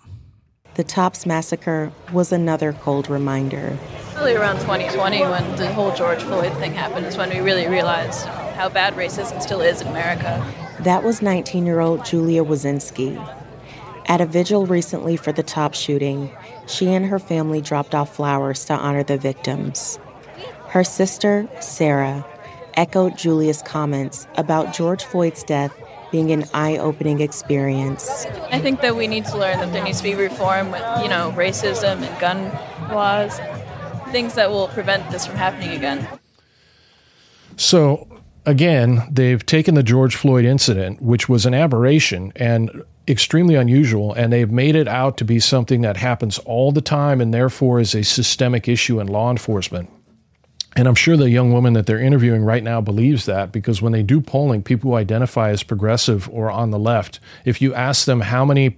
The Tops Massacre was another cold reminder. Really, around 2020, when the whole George Floyd thing happened, is when we really realized how bad racism still is in America. That was 19 year old Julia Wazinski. At a vigil recently for the Tops shooting, she and her family dropped off flowers to honor the victims. Her sister, Sarah, echoed Julia's comments about George Floyd's death being an eye-opening experience. I think that we need to learn that there needs to be reform with, you know, racism and gun laws, things that will prevent this from happening again. So, again, they've taken the George Floyd incident, which was an aberration and extremely unusual, and they've made it out to be something that happens all the time and therefore is a systemic issue in law enforcement. And I'm sure the young woman that they're interviewing right now believes that because when they do polling, people who identify as progressive or on the left, if you ask them how many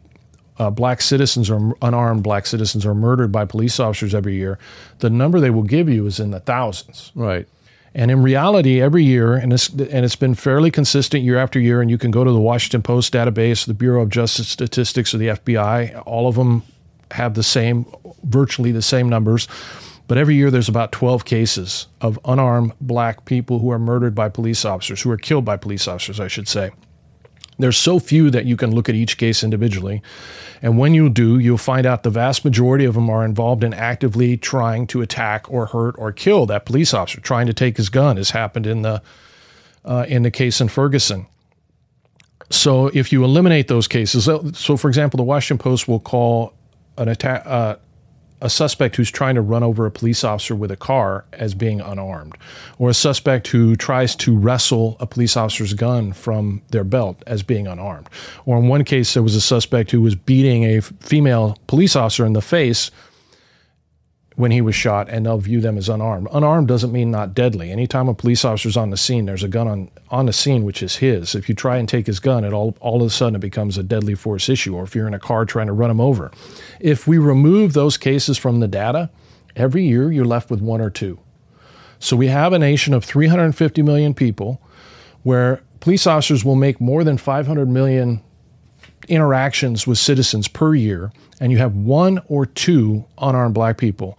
uh, black citizens or unarmed black citizens are murdered by police officers every year, the number they will give you is in the thousands. Right. And in reality, every year, and it's, and it's been fairly consistent year after year, and you can go to the Washington Post database, the Bureau of Justice Statistics, or the FBI, all of them have the same, virtually the same numbers. But every year there's about 12 cases of unarmed black people who are murdered by police officers, who are killed by police officers, I should say. There's so few that you can look at each case individually. And when you do, you'll find out the vast majority of them are involved in actively trying to attack or hurt or kill that police officer, trying to take his gun, as happened in the uh, in the case in Ferguson. So if you eliminate those cases, so for example, the Washington Post will call an attack uh, a suspect who's trying to run over a police officer with a car as being unarmed, or a suspect who tries to wrestle a police officer's gun from their belt as being unarmed. Or in one case, there was a suspect who was beating a female police officer in the face when he was shot, and they'll view them as unarmed. Unarmed doesn't mean not deadly. Anytime a police officer's on the scene, there's a gun on, on the scene which is his. If you try and take his gun, it all, all of a sudden it becomes a deadly force issue, or if you're in a car trying to run him over. If we remove those cases from the data, every year you're left with one or two. So we have a nation of 350 million people where police officers will make more than 500 million interactions with citizens per year, and you have one or two unarmed black people.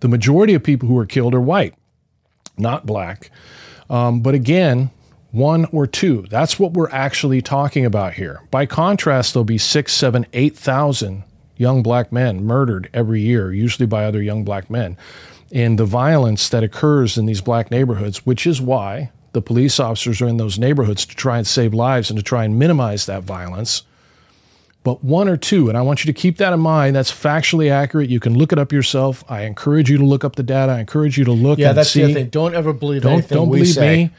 The majority of people who are killed are white, not black. Um, but again, one or two. That's what we're actually talking about here. By contrast, there'll be six, seven, eight thousand young black men murdered every year, usually by other young black men. And the violence that occurs in these black neighborhoods, which is why the police officers are in those neighborhoods to try and save lives and to try and minimize that violence but one or two. And I want you to keep that in mind. That's factually accurate. You can look it up yourself. I encourage you to look up the data. I encourage you to look. Yeah, that's see. the other thing. Don't ever believe don't, anything don't we believe say. me.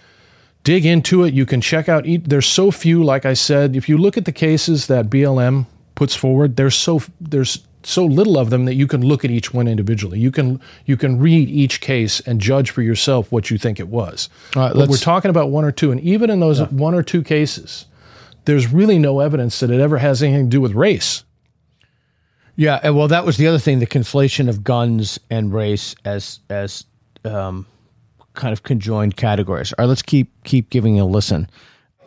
Dig into it. You can check out. There's so few. Like I said, if you look at the cases that BLM puts forward, there's so there's so little of them that you can look at each one individually. You can you can read each case and judge for yourself what you think it was. All right, but we're talking about one or two, and even in those yeah. one or two cases, there's really no evidence that it ever has anything to do with race. Yeah, and well, that was the other thing: the conflation of guns and race as as um, kind of conjoined categories. All right, let's keep keep giving a listen.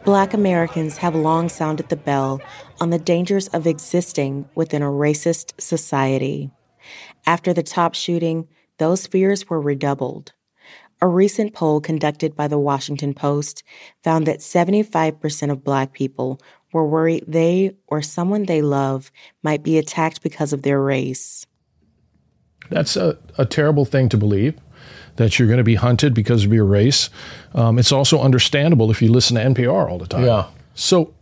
Black Americans have long sounded the bell on the dangers of existing within a racist society. After the Tops shooting, those fears were redoubled. A recent poll conducted by the Washington Post found that 75% of Black people were worried they or someone they love might be attacked because of their race. That's a, a terrible thing to believe that you're going to be hunted because of your race. Um, it's also understandable if you listen to NPR all the time. Yeah. So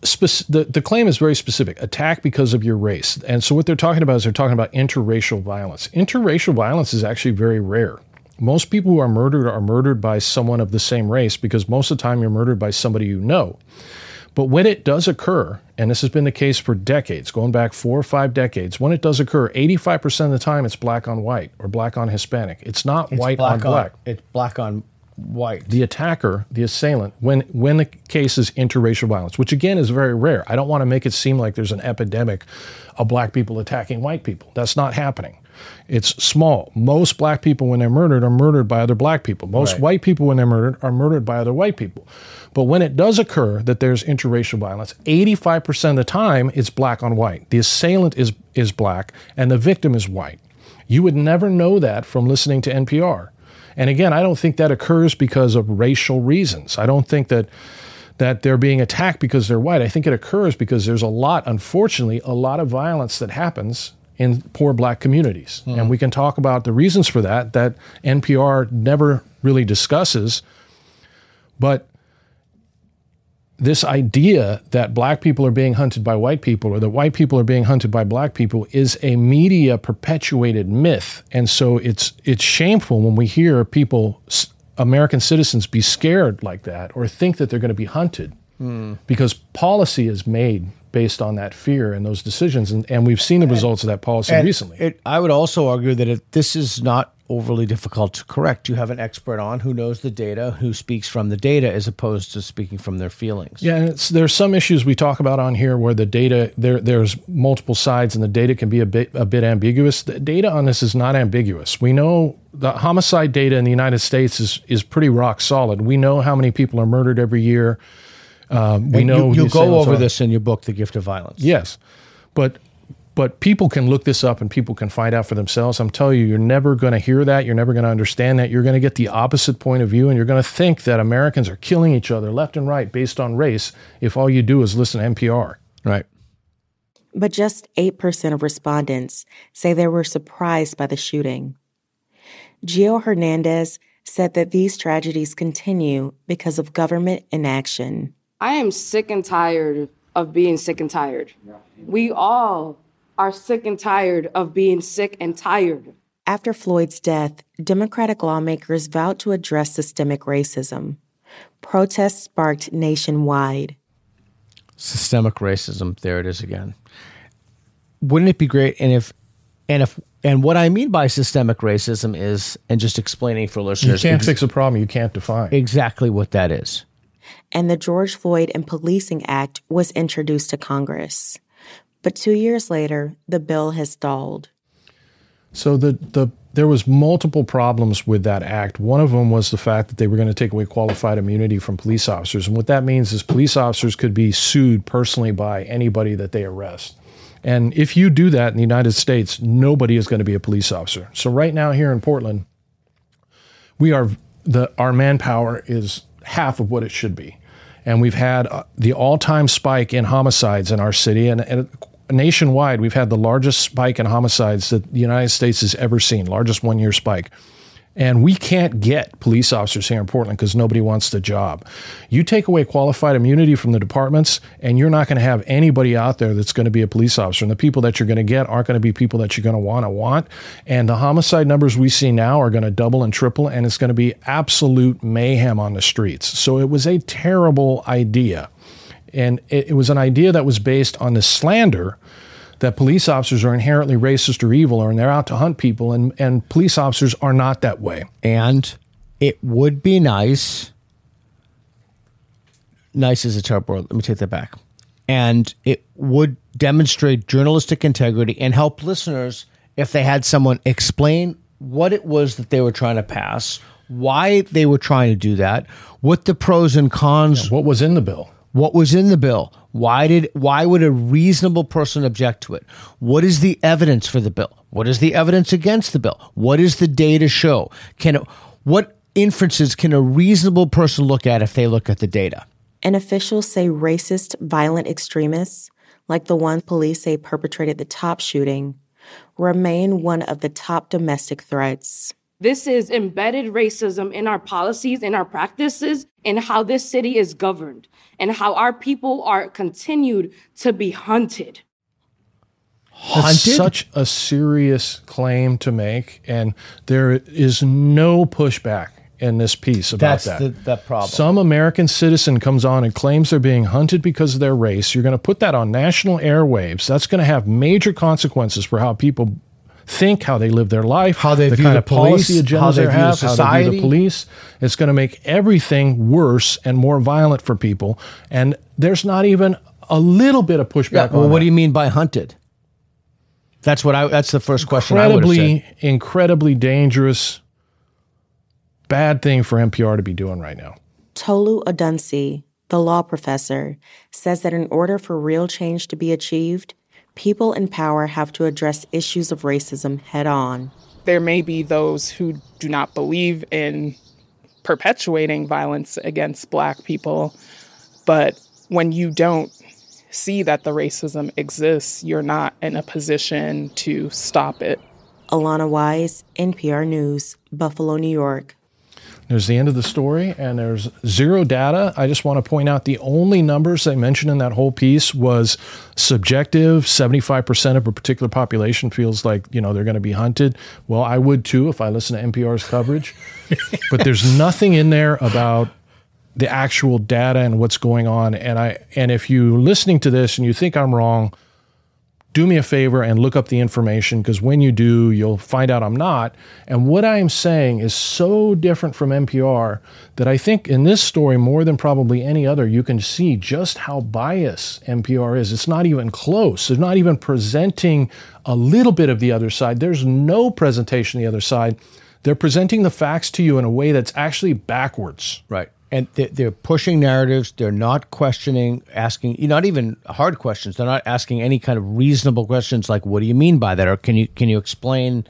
the, the claim is very specific attack because of your race. And so what they're talking about is they're talking about interracial violence. Interracial violence is actually very rare most people who are murdered are murdered by someone of the same race because most of the time you're murdered by somebody you know. But when it does occur, and this has been the case for decades, going back four or five decades, when it does occur, 85% of the time it's black on white or black on Hispanic. It's not it's white on black. On, it's black on white. The attacker, the assailant, when when the case is interracial violence, which again is very rare. I don't want to make it seem like there's an epidemic of black people attacking white people. That's not happening. It's small. Most black people, when they're murdered, are murdered by other black people. Most right. white people, when they're murdered, are murdered by other white people. But when it does occur that there's interracial violence, 85% of the time it's black on white. The assailant is, is black and the victim is white. You would never know that from listening to NPR. And again, I don't think that occurs because of racial reasons. I don't think that that they're being attacked because they're white. I think it occurs because there's a lot, unfortunately, a lot of violence that happens in poor black communities. Mm. And we can talk about the reasons for that that NPR never really discusses. But this idea that black people are being hunted by white people or that white people are being hunted by black people is a media perpetuated myth. And so it's it's shameful when we hear people American citizens be scared like that or think that they're going to be hunted. Mm. Because policy is made based on that fear and those decisions. And, and we've seen the results of that policy and recently. It, I would also argue that this is not overly difficult to correct. You have an expert on who knows the data, who speaks from the data as opposed to speaking from their feelings. Yeah, and there's some issues we talk about on here where the data there there's multiple sides and the data can be a bit a bit ambiguous. The data on this is not ambiguous. We know the homicide data in the United States is is pretty rock solid. We know how many people are murdered every year. Um, we know you, you go over are. this in your book, The Gift of Violence. Yes, but but people can look this up and people can find out for themselves. I'm telling you, you're never going to hear that. You're never going to understand that. You're going to get the opposite point of view, and you're going to think that Americans are killing each other left and right based on race. If all you do is listen to NPR, right? But just 8% of respondents say they were surprised by the shooting. Gio Hernandez said that these tragedies continue because of government inaction. I am sick and tired of being sick and tired. We all are sick and tired of being sick and tired. After Floyd's death, Democratic lawmakers vowed to address systemic racism. Protests sparked nationwide. Systemic racism, there it is again. Wouldn't it be great and if and if and what I mean by systemic racism is and just explaining for listeners You can't ex- fix a problem you can't define. Exactly what that is and the George Floyd and Policing Act was introduced to Congress. But two years later, the bill has stalled. So the, the there was multiple problems with that act. One of them was the fact that they were going to take away qualified immunity from police officers. And what that means is police officers could be sued personally by anybody that they arrest. And if you do that in the United States, nobody is going to be a police officer. So right now here in Portland, we are the our manpower is half of what it should be. And we've had uh, the all time spike in homicides in our city. And, and nationwide, we've had the largest spike in homicides that the United States has ever seen, largest one year spike. And we can't get police officers here in Portland because nobody wants the job. You take away qualified immunity from the departments, and you're not going to have anybody out there that's going to be a police officer. And the people that you're going to get aren't going to be people that you're going to want to want. And the homicide numbers we see now are going to double and triple, and it's going to be absolute mayhem on the streets. So it was a terrible idea. And it, it was an idea that was based on the slander that police officers are inherently racist or evil or and they're out to hunt people and, and police officers are not that way. And it would be nice. Nice is a terrible word. Let me take that back. And it would demonstrate journalistic integrity and help listeners if they had someone explain what it was that they were trying to pass, why they were trying to do that, what the pros and cons, yeah, what was in the bill, what was in the bill, why did why would a reasonable person object to it? What is the evidence for the bill? What is the evidence against the bill? What is the data show? Can it, what inferences can a reasonable person look at if they look at the data? And officials say racist, violent extremists, like the one police say perpetrated the Tops shooting, remain one of the top domestic threats. This is embedded racism in our policies, in our practices, in how this city is governed, and how our people are continued to be hunted. That's such a serious claim to make, and there is no pushback in this piece about That's that. the, the problem. Some American citizen comes on and claims they're being hunted because of their race. You're going to put that on national airwaves. That's going to have major consequences for how people think, how they live their life, how they the view kind the of policy police, agendas how they they view have, how they view the police. It's going to make everything worse and more violent for people. And there's not even a little bit of pushback. Yeah, on well, what that. do you mean by hunted? That's what I. That's the first question I would have incredibly, said. incredibly dangerous, bad thing for NPR to be doing right now. Tolu Odunsi, the law professor, says that in order for real change to be achieved, people in power have to address issues of racism head on. There may be those who do not believe in perpetuating violence against Black people, but when you don't see that the racism exists, you're not in a position to stop it. Alana Wise, NPR News, Buffalo, New York. There's the end of the story, and there's zero data. I just want to point out the only numbers they mentioned in that whole piece was subjective. 75% of a particular population feels like, you know, they're going to be hunted. Well, I would too if I listen to NPR's coverage. *laughs* but there's nothing in there about the actual data and what's going on. And I and if you listening to this and you think I'm wrong, do me a favor and look up the information because when you do, you'll find out I'm not. And what I am saying is so different from NPR that I think in this story, more than probably any other, you can see just how biased NPR is. It's not even close. They're not even presenting a little bit of the other side. There's no presentation the other side. They're presenting the facts to you in a way that's actually backwards. Right. And they're, they're pushing narratives. They're not questioning, asking, not even hard questions. They're not asking any kind of reasonable questions like, "What do you mean by that?" or "Can you can you explain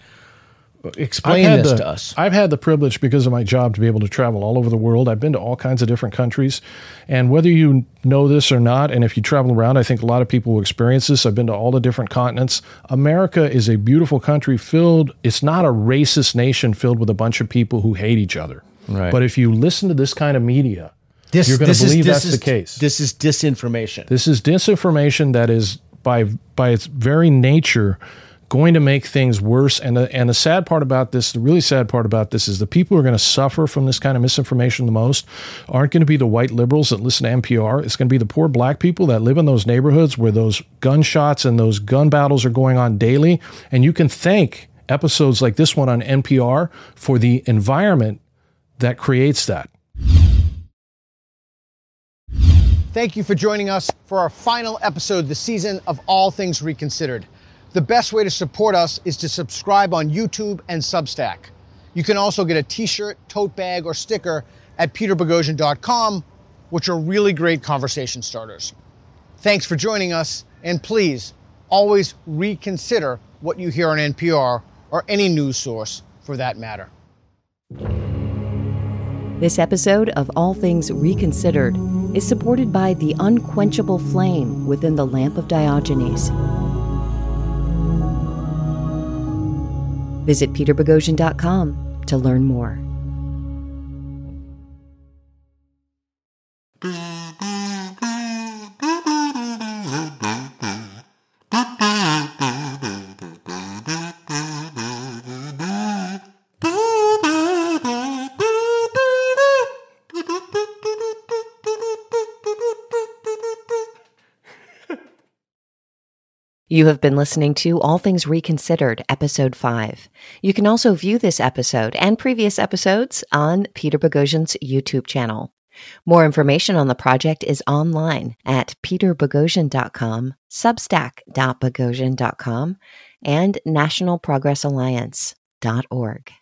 explain this the, to us?" I've had the privilege because of my job to be able to travel all over the world. I've been to all kinds of different countries. And whether you know this or not, and if you travel around, I think a lot of people will experience this. I've been to all the different continents. America is a beautiful country filled, it's not a racist nation filled with a bunch of people who hate each other. Right. But if you listen to this kind of media, This, you're going this to is- believe this that's is- the case. This is disinformation. This is disinformation that is by by its very nature going to make things worse. And the and the sad part about this, the really sad part about this, is the people who are going to suffer from this kind of misinformation the most aren't going to be the white liberals that listen to NPR. It's going to be the poor black people that live in those neighborhoods where those gunshots and those gun battles are going on daily. And you can thank episodes like this one on NPR for the environment that creates that. Thank you for joining us for our final episode this season of All Things Reconsidered. The best way to support us is to subscribe on YouTube and Substack. You can also get a t shirt, tote bag, or sticker at peterboghossian.com, which are really great conversation starters. Thanks for joining us, and please always reconsider what you hear on NPR or any news source for that matter. This episode of All Things Reconsidered is supported by the unquenchable flame within the lamp of Diogenes. Visit peterboghossian.com to learn more. You have been listening to All Things Reconsidered, Episode 5. You can also view this episode and previous episodes on Peter Boghossian's YouTube channel. More information on the project is online at peterboghossian.com, substack.boghossian.com, and nationalprogressalliance.org.